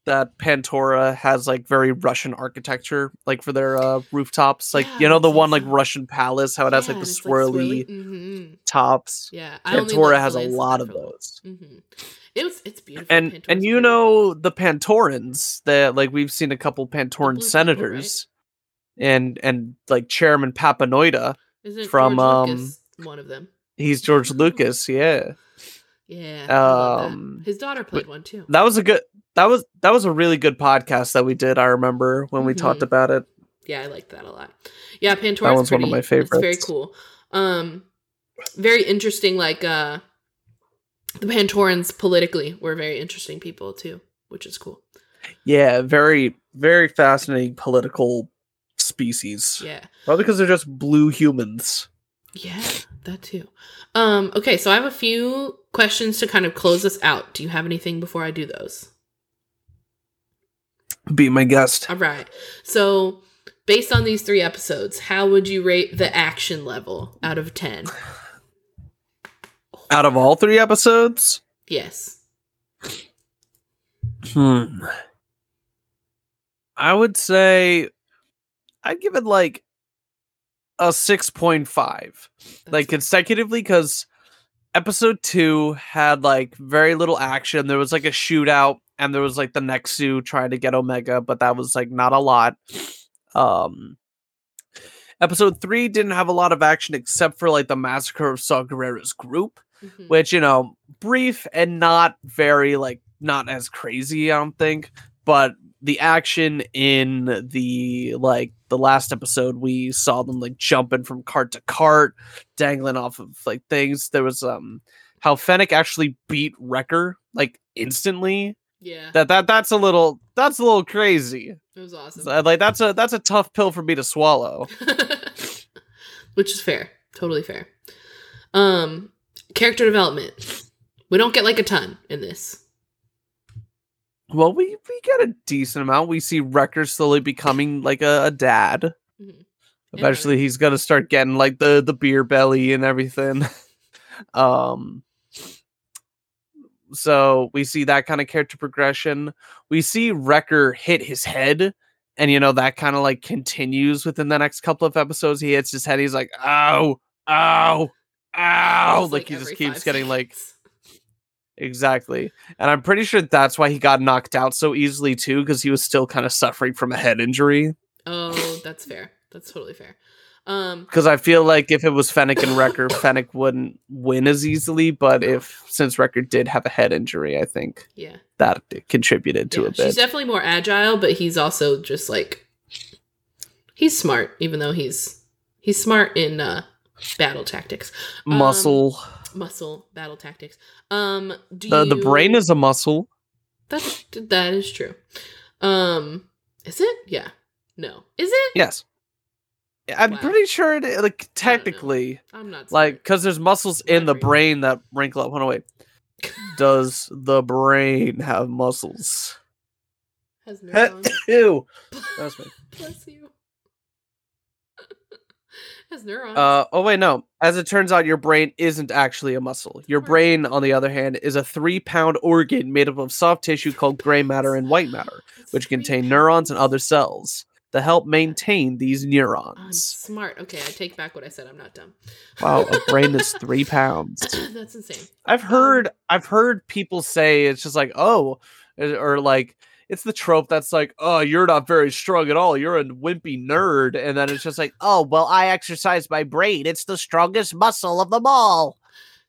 B: that Pantora has like very Russian architecture, like for their uh rooftops, like
A: Yeah,
B: you know the one like. Russian palace, how it has like the
A: and it's,
B: swirly
A: Mhm.
B: tops.
A: Yeah,
B: Pantora has a lot of those.
A: Mhm. It was. It's beautiful.
B: And
A: Pantora's
B: and you
A: beautiful.
B: know the Pantorans that like we've seen a couple Pantoran
A: blue people,
B: senators and and like Chairman Papanoida. From,
A: George
B: um,
A: Lucas one of them?
B: He's George Lucas, yeah.
A: Yeah, I love that.
B: Um,
A: his daughter played one too.
B: That was a good that was that was a really good podcast that we did, I remember when we talked
A: Mhm.
B: about it.
A: Yeah, I liked that a lot. Yeah, Pantora's
B: That one's one of my
A: It's very cool. Um, very interesting. Like uh, the Pantorans politically were very interesting people too, which is cool.
B: Yeah, very very fascinating political species.
A: Yeah,
B: Probably because they're just blue humans.
A: yeah, that too. Um, okay, so I have a few questions to kind of close us out. Do you have anything before I do those?
B: Be my guest.
A: All right. So, based on these three episodes, how would you rate the action level out of 10?
B: Out of all three episodes,
A: Yes.
B: hmm. I would say I'd give it like a 6.5. Like consecutively because episode two had like very little action. There was like a shootout, and there was like the Nexu trying to get Omega, but that was like not a lot. Um, episode three didn't have a lot of action except for like the massacre of Saw Gerrera's group,
A: Mhm.
B: which you know, brief and not very like not as crazy. I don't think, but the action in the like the last episode we saw them like jumping from cart to cart dangling off of like things there was um how fennec actually beat wrecker like instantly
A: yeah.
B: that that that's a little that's a little crazy
A: It was awesome.
B: So, like that's a that's a tough pill for me to swallow
A: which is fair. Totally fair. Um character development. We don't get like a ton in this.
B: well we we get a decent amount we see wrecker slowly becoming like a, a dad
A: Mhm.
B: eventually he's gonna start getting like the the beer belly and everything um so we see that kind of character progression. We see wrecker hit his head and you know that kind of like continues within the next couple of episodes. He hits his head he's like ow ow ow
A: It's,
B: like, he just keeps getting like exactly. And i'm pretty sure that's why he got knocked out so easily too because he was still kind of suffering from a head injury.
A: Oh, that's fair. That's totally fair. Um
B: because I feel like if it was Fennec and Wrecker, Fennec wouldn't win as easily. But if since Wrecker did have a head injury, I think
A: yeah.
B: that contributed to
A: yeah.
B: a bit.
A: She's definitely more agile, but he's also just like he's smart, even though he's he's smart in uh battle tactics.
B: Muscle.
A: Muscle battle tactics. Um do
B: the
A: you
B: the brain is a muscle.
A: That's that is true. Um, is it? Yeah. No. Is it?
B: Yes, I'm
A: Wow.
B: pretty sure. It, like technically,
A: I'm not.
B: like because there's muscles in the
A: brain.
B: that wrinkle up. Hold on, wait. Does the brain have muscles?
A: has neurons.
B: Ew. That's me.
A: Bless you. has neurons.
B: Uh oh wait no. As it turns out, your brain isn't actually a muscle. Your brain, on the other hand, is a three-pound organ made up of soft tissue called gray matter and white matter, which contain neurons and other cells that help maintain these neurons.
A: I'm smart. Okay, I take back what I said. I'm not dumb.
B: Wow, a brain is three pounds.
A: That's insane.
B: I've um, heard I've heard people say it's just like oh, or or like it's the trope that's like, oh, you're not very strong at all. You're a wimpy nerd, and then it's just like, oh, well, I exercise my brain. It's the strongest muscle of them all.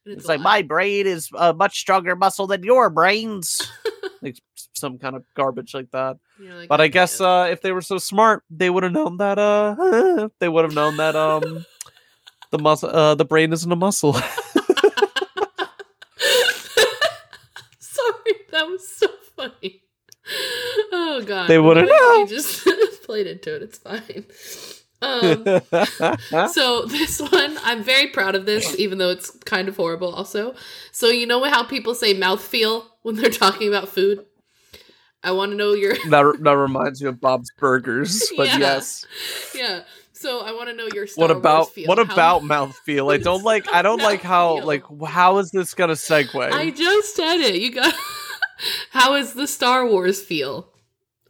A: And
B: It's like
A: lot.
B: my brain is a much stronger muscle than your brains. like some kind of garbage like that.
A: You're like,
B: But I guess uh, if they were so smart, they would have known that. Uh, they would have known that um, the muscle, uh, the brain isn't a muscle.
A: Sorry, that was so funny. Oh god.
B: They wouldn't know.
A: Just played into it. It's fine. Um, so this one, I'm very proud of this, even though it's kind of horrible. Also, so you know how people say mouthfeel when they're talking about food. I want to know your
B: that that reminds me of Bob's Burgers. But
A: Yeah.
B: yes,
A: yeah. So I want to know your Star
B: what about
A: feel.
B: what
A: How-
B: about mouthfeel? I don't like. I don't like how
A: Mouthfeel.
B: like how is this gonna segue?
A: I just said it. You got. How is the Star Wars feel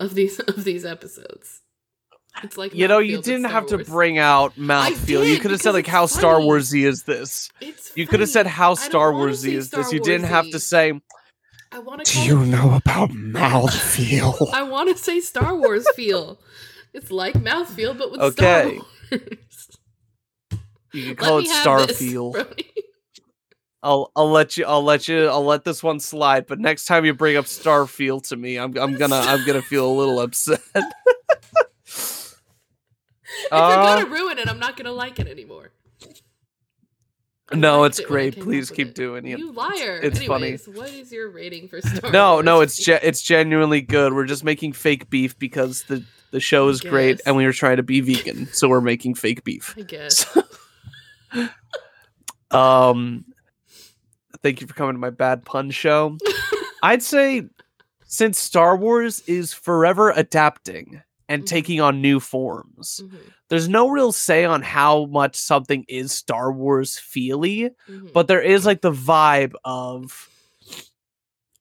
A: of these of these episodes? It's like
B: you know, you didn't have to bring out mouth mouthfeel. You could have said like how Star. Warsy is this.
A: It's
B: You could have said how Star Warsy is this.
A: Star
B: You didn't have to say.
A: I want
B: Do
A: to.
B: you know about mouthfeel?
A: I want to say Star Wars feel. It's like mouthfeel, but with
B: Okay.
A: Star Wars.
B: You can
A: Let
B: call it
A: me have this,
B: Starfield.
A: Brody.
B: I'll I'll let you I'll let you I'll let this one slide. But next time you bring up Starfield to me, I'm I'm gonna I'm gonna feel a little upset.
A: If
B: Uh,
A: you're gonna ruin it, I'm not gonna like it anymore.
B: No, it's
A: it
B: great. Please keep
A: it.
B: doing it.
A: You liar.
B: It's funny.
A: Anyways, what is your rating for Star
B: No,
A: Wars?
B: no, no, it's ge- it's genuinely good. We're just making fake beef because the the show is great and we were trying to be vegan, so we're making fake beef.
A: I guess.
B: um thank you for coming to my bad pun show. I'd say since Star Wars is forever adapting and
A: Mhm.
B: taking on new forms,
A: Mhm,
B: there's no real say on how much something is Star Wars feely,
A: mhm.
B: but there is like the vibe of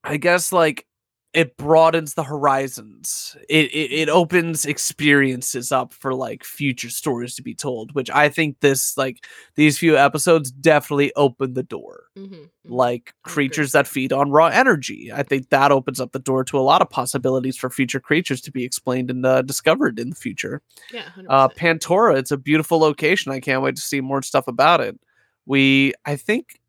B: I guess like it broadens the horizons. It, it it opens experiences up for like future stories to be told, which I think this like these few episodes definitely open the door.
A: Mhm, mhm.
B: Like creatures that feed on raw energy. I think that opens up the door to a lot of possibilities for future creatures to be explained and uh, discovered in the future.
A: yeah, 100%.
B: Uh, Pantora, it's a beautiful location. I can't wait to see more stuff about it. We, I think,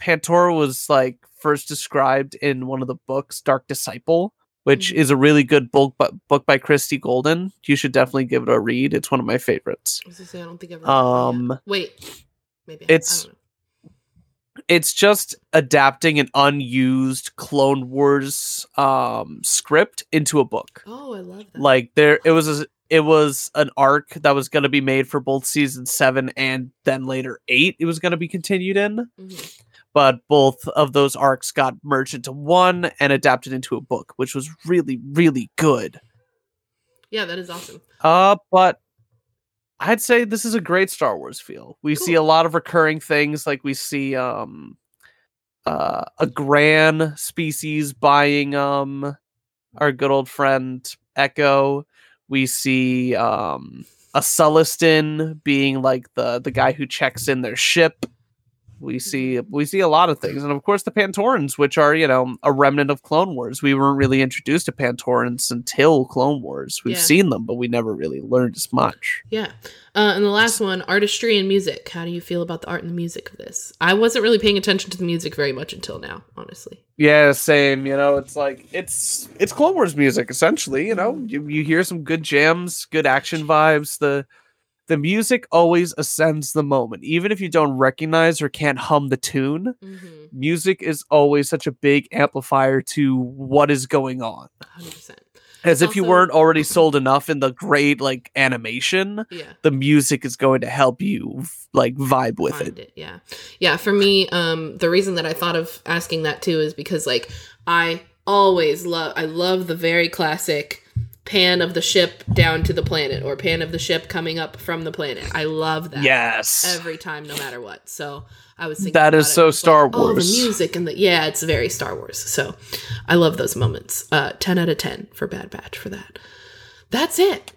B: Pantora was like first described in one of the books, Dark Disciple, which
A: Mhm.
B: is a really good book, book by Christie Golden. You should definitely give it a read. It's one of my favorites.
A: I was gonna say, I don't think I've read
B: Um.
A: Wait, maybe
B: it's-
A: I don't know.
B: It's just adapting an unused Clone Wars um, script into a book.
A: Oh, I love that.
B: like there it was a, it was an arc that was going to be made for both season 7 and then later 8 it was going to be continued in
A: Mhm.
B: But both of those arcs got merged into one and adapted into a book which was really really good.
A: Yeah, that is awesome.
B: uh but i'd say this is a great star wars feel. We see a lot of recurring things like we see um uh a gran species buying um our good old friend echo. We see um a Sullustan being like the the guy who checks in their ship we see we see a lot of things and of course the pantorans which are you know a remnant of clone wars we weren't really introduced to pantorans until clone wars we've
A: Yeah.
B: seen them but we never really learned as much
A: Yeah. Uh, and the last one, artistry and music. How do you feel about the art and the music of this? I wasn't really paying attention to the music very much until now, honestly.
B: yeah same you know it's like it's it's clone wars music essentially you know
A: Mhm.
B: you, you hear some good jams good action vibes the the music always ascends the moment even if you don't recognize or can't hum the tune
A: Mm-hmm.
B: music is always such a big amplifier to what is going on
A: 100%.
B: as if you weren't already sold enough in the great like animation
A: Yeah.
B: the music is going to help you like vibe with it
A: it. Yeah. Yeah. For me, um, the reason that I thought of asking that too is because like I always love I love the very classic pan of the ship down to the planet or pan of the ship coming up from the planet. I love that.
B: yes
A: Every time, no matter what. So I was thinking
B: That is so Star
A: like, Oh, the music and the yeah, it's very Star Wars. So I love those moments. Uh, ten out of ten for Bad Batch for that. That's it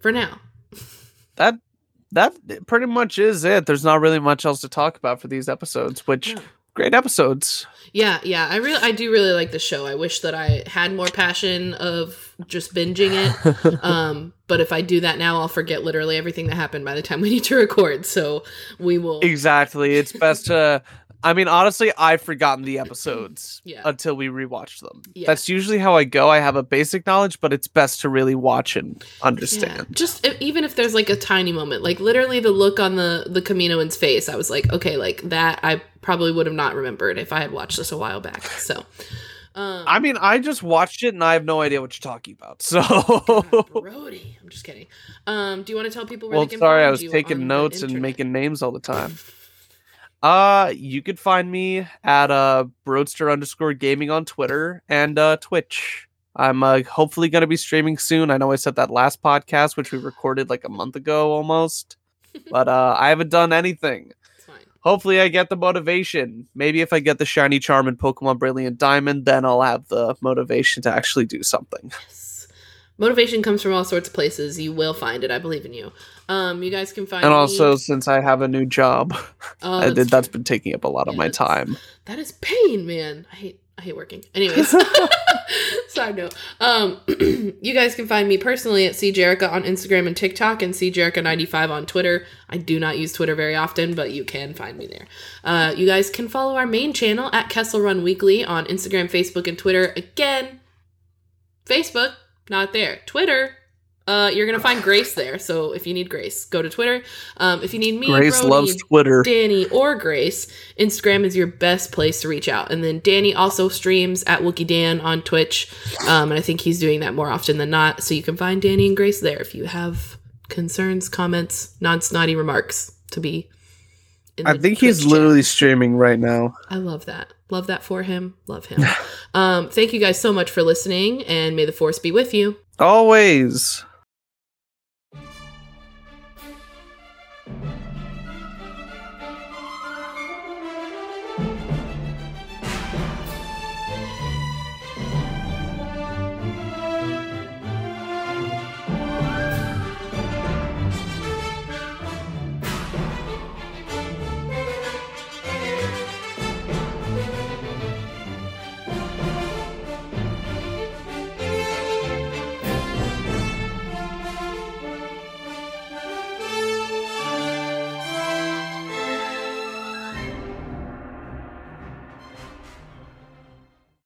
A: for now.
B: that that pretty much is it there's not really much else to talk about for these episodes which
A: No.
B: Great episodes.
A: Yeah, yeah. I really I do really like the show. I wish that I had more passion of just binging it. um, but if I do that now, I'll forget literally everything that happened by the time we need to record. So we will
B: Exactly. It's best to I mean, honestly, I've forgotten the episodes
A: Yeah.
B: until we rewatch them.
A: Yeah.
B: That's usually how I go. I have a basic knowledge, but it's best to really watch and
A: Yeah.
B: understand.
A: Just even if there's like a tiny moment, like literally the look on the the Kaminoan's face, I was like, okay, like that I probably would have not remembered if I had watched this a while back. So um
B: I mean, I just watched it and I have no idea what you're talking about. So,
A: God, Brody. I'm just kidding. Um, do you want to tell people where
B: well,
A: they can
B: sorry, I was taking notes and making names all the time. Uh, you could find me at uh Broadster underscore gaming on Twitter and uh Twitch. I'm uh, hopefully going to be streaming soon. I know I said that last podcast, which we recorded like a month ago almost, but uh, I haven't done anything. Hopefully, I get the motivation. Maybe if I get the shiny charm in Pokemon Brilliant Diamond, then I'll have the motivation to actually do something.
A: Yes. Motivation comes from all sorts of places. You will find it. I believe in you. Um, you guys can find me
B: And
A: me-
B: also, since I have a new job,
A: Oh, that's
B: did, that's been taking up a lot of my time.
A: That is pain, man. I hate I hate working. Anyways, side note. Um, you guys can find me personally at CJerica on Instagram and TikTok and CJerica95 on Twitter. I do not use Twitter very often, but you can find me there. Uh, you guys can follow our main channel at Kessel Run Weekly on Instagram, Facebook, and Twitter. Again, Facebook, not there. Twitter, uh, you're gonna find Grace there. So if you need Grace, go to Twitter. Um, if you need me,
B: Grace
A: Brody,
B: loves Twitter.
A: Danny or Grace, Instagram is your best place to reach out. And then Danny also streams at Wookie Dan on Twitch. Um, and I think he's doing that more often than not. So you can find Danny and Grace there if you have concerns, comments, non snotty remarks to be.
B: I
A: the
B: think he's
A: Twitch chat.
B: literally streaming right now.
A: I love that. Love that for him. Love him. um, thank you guys so much for listening, and may the force be with you.
B: Always.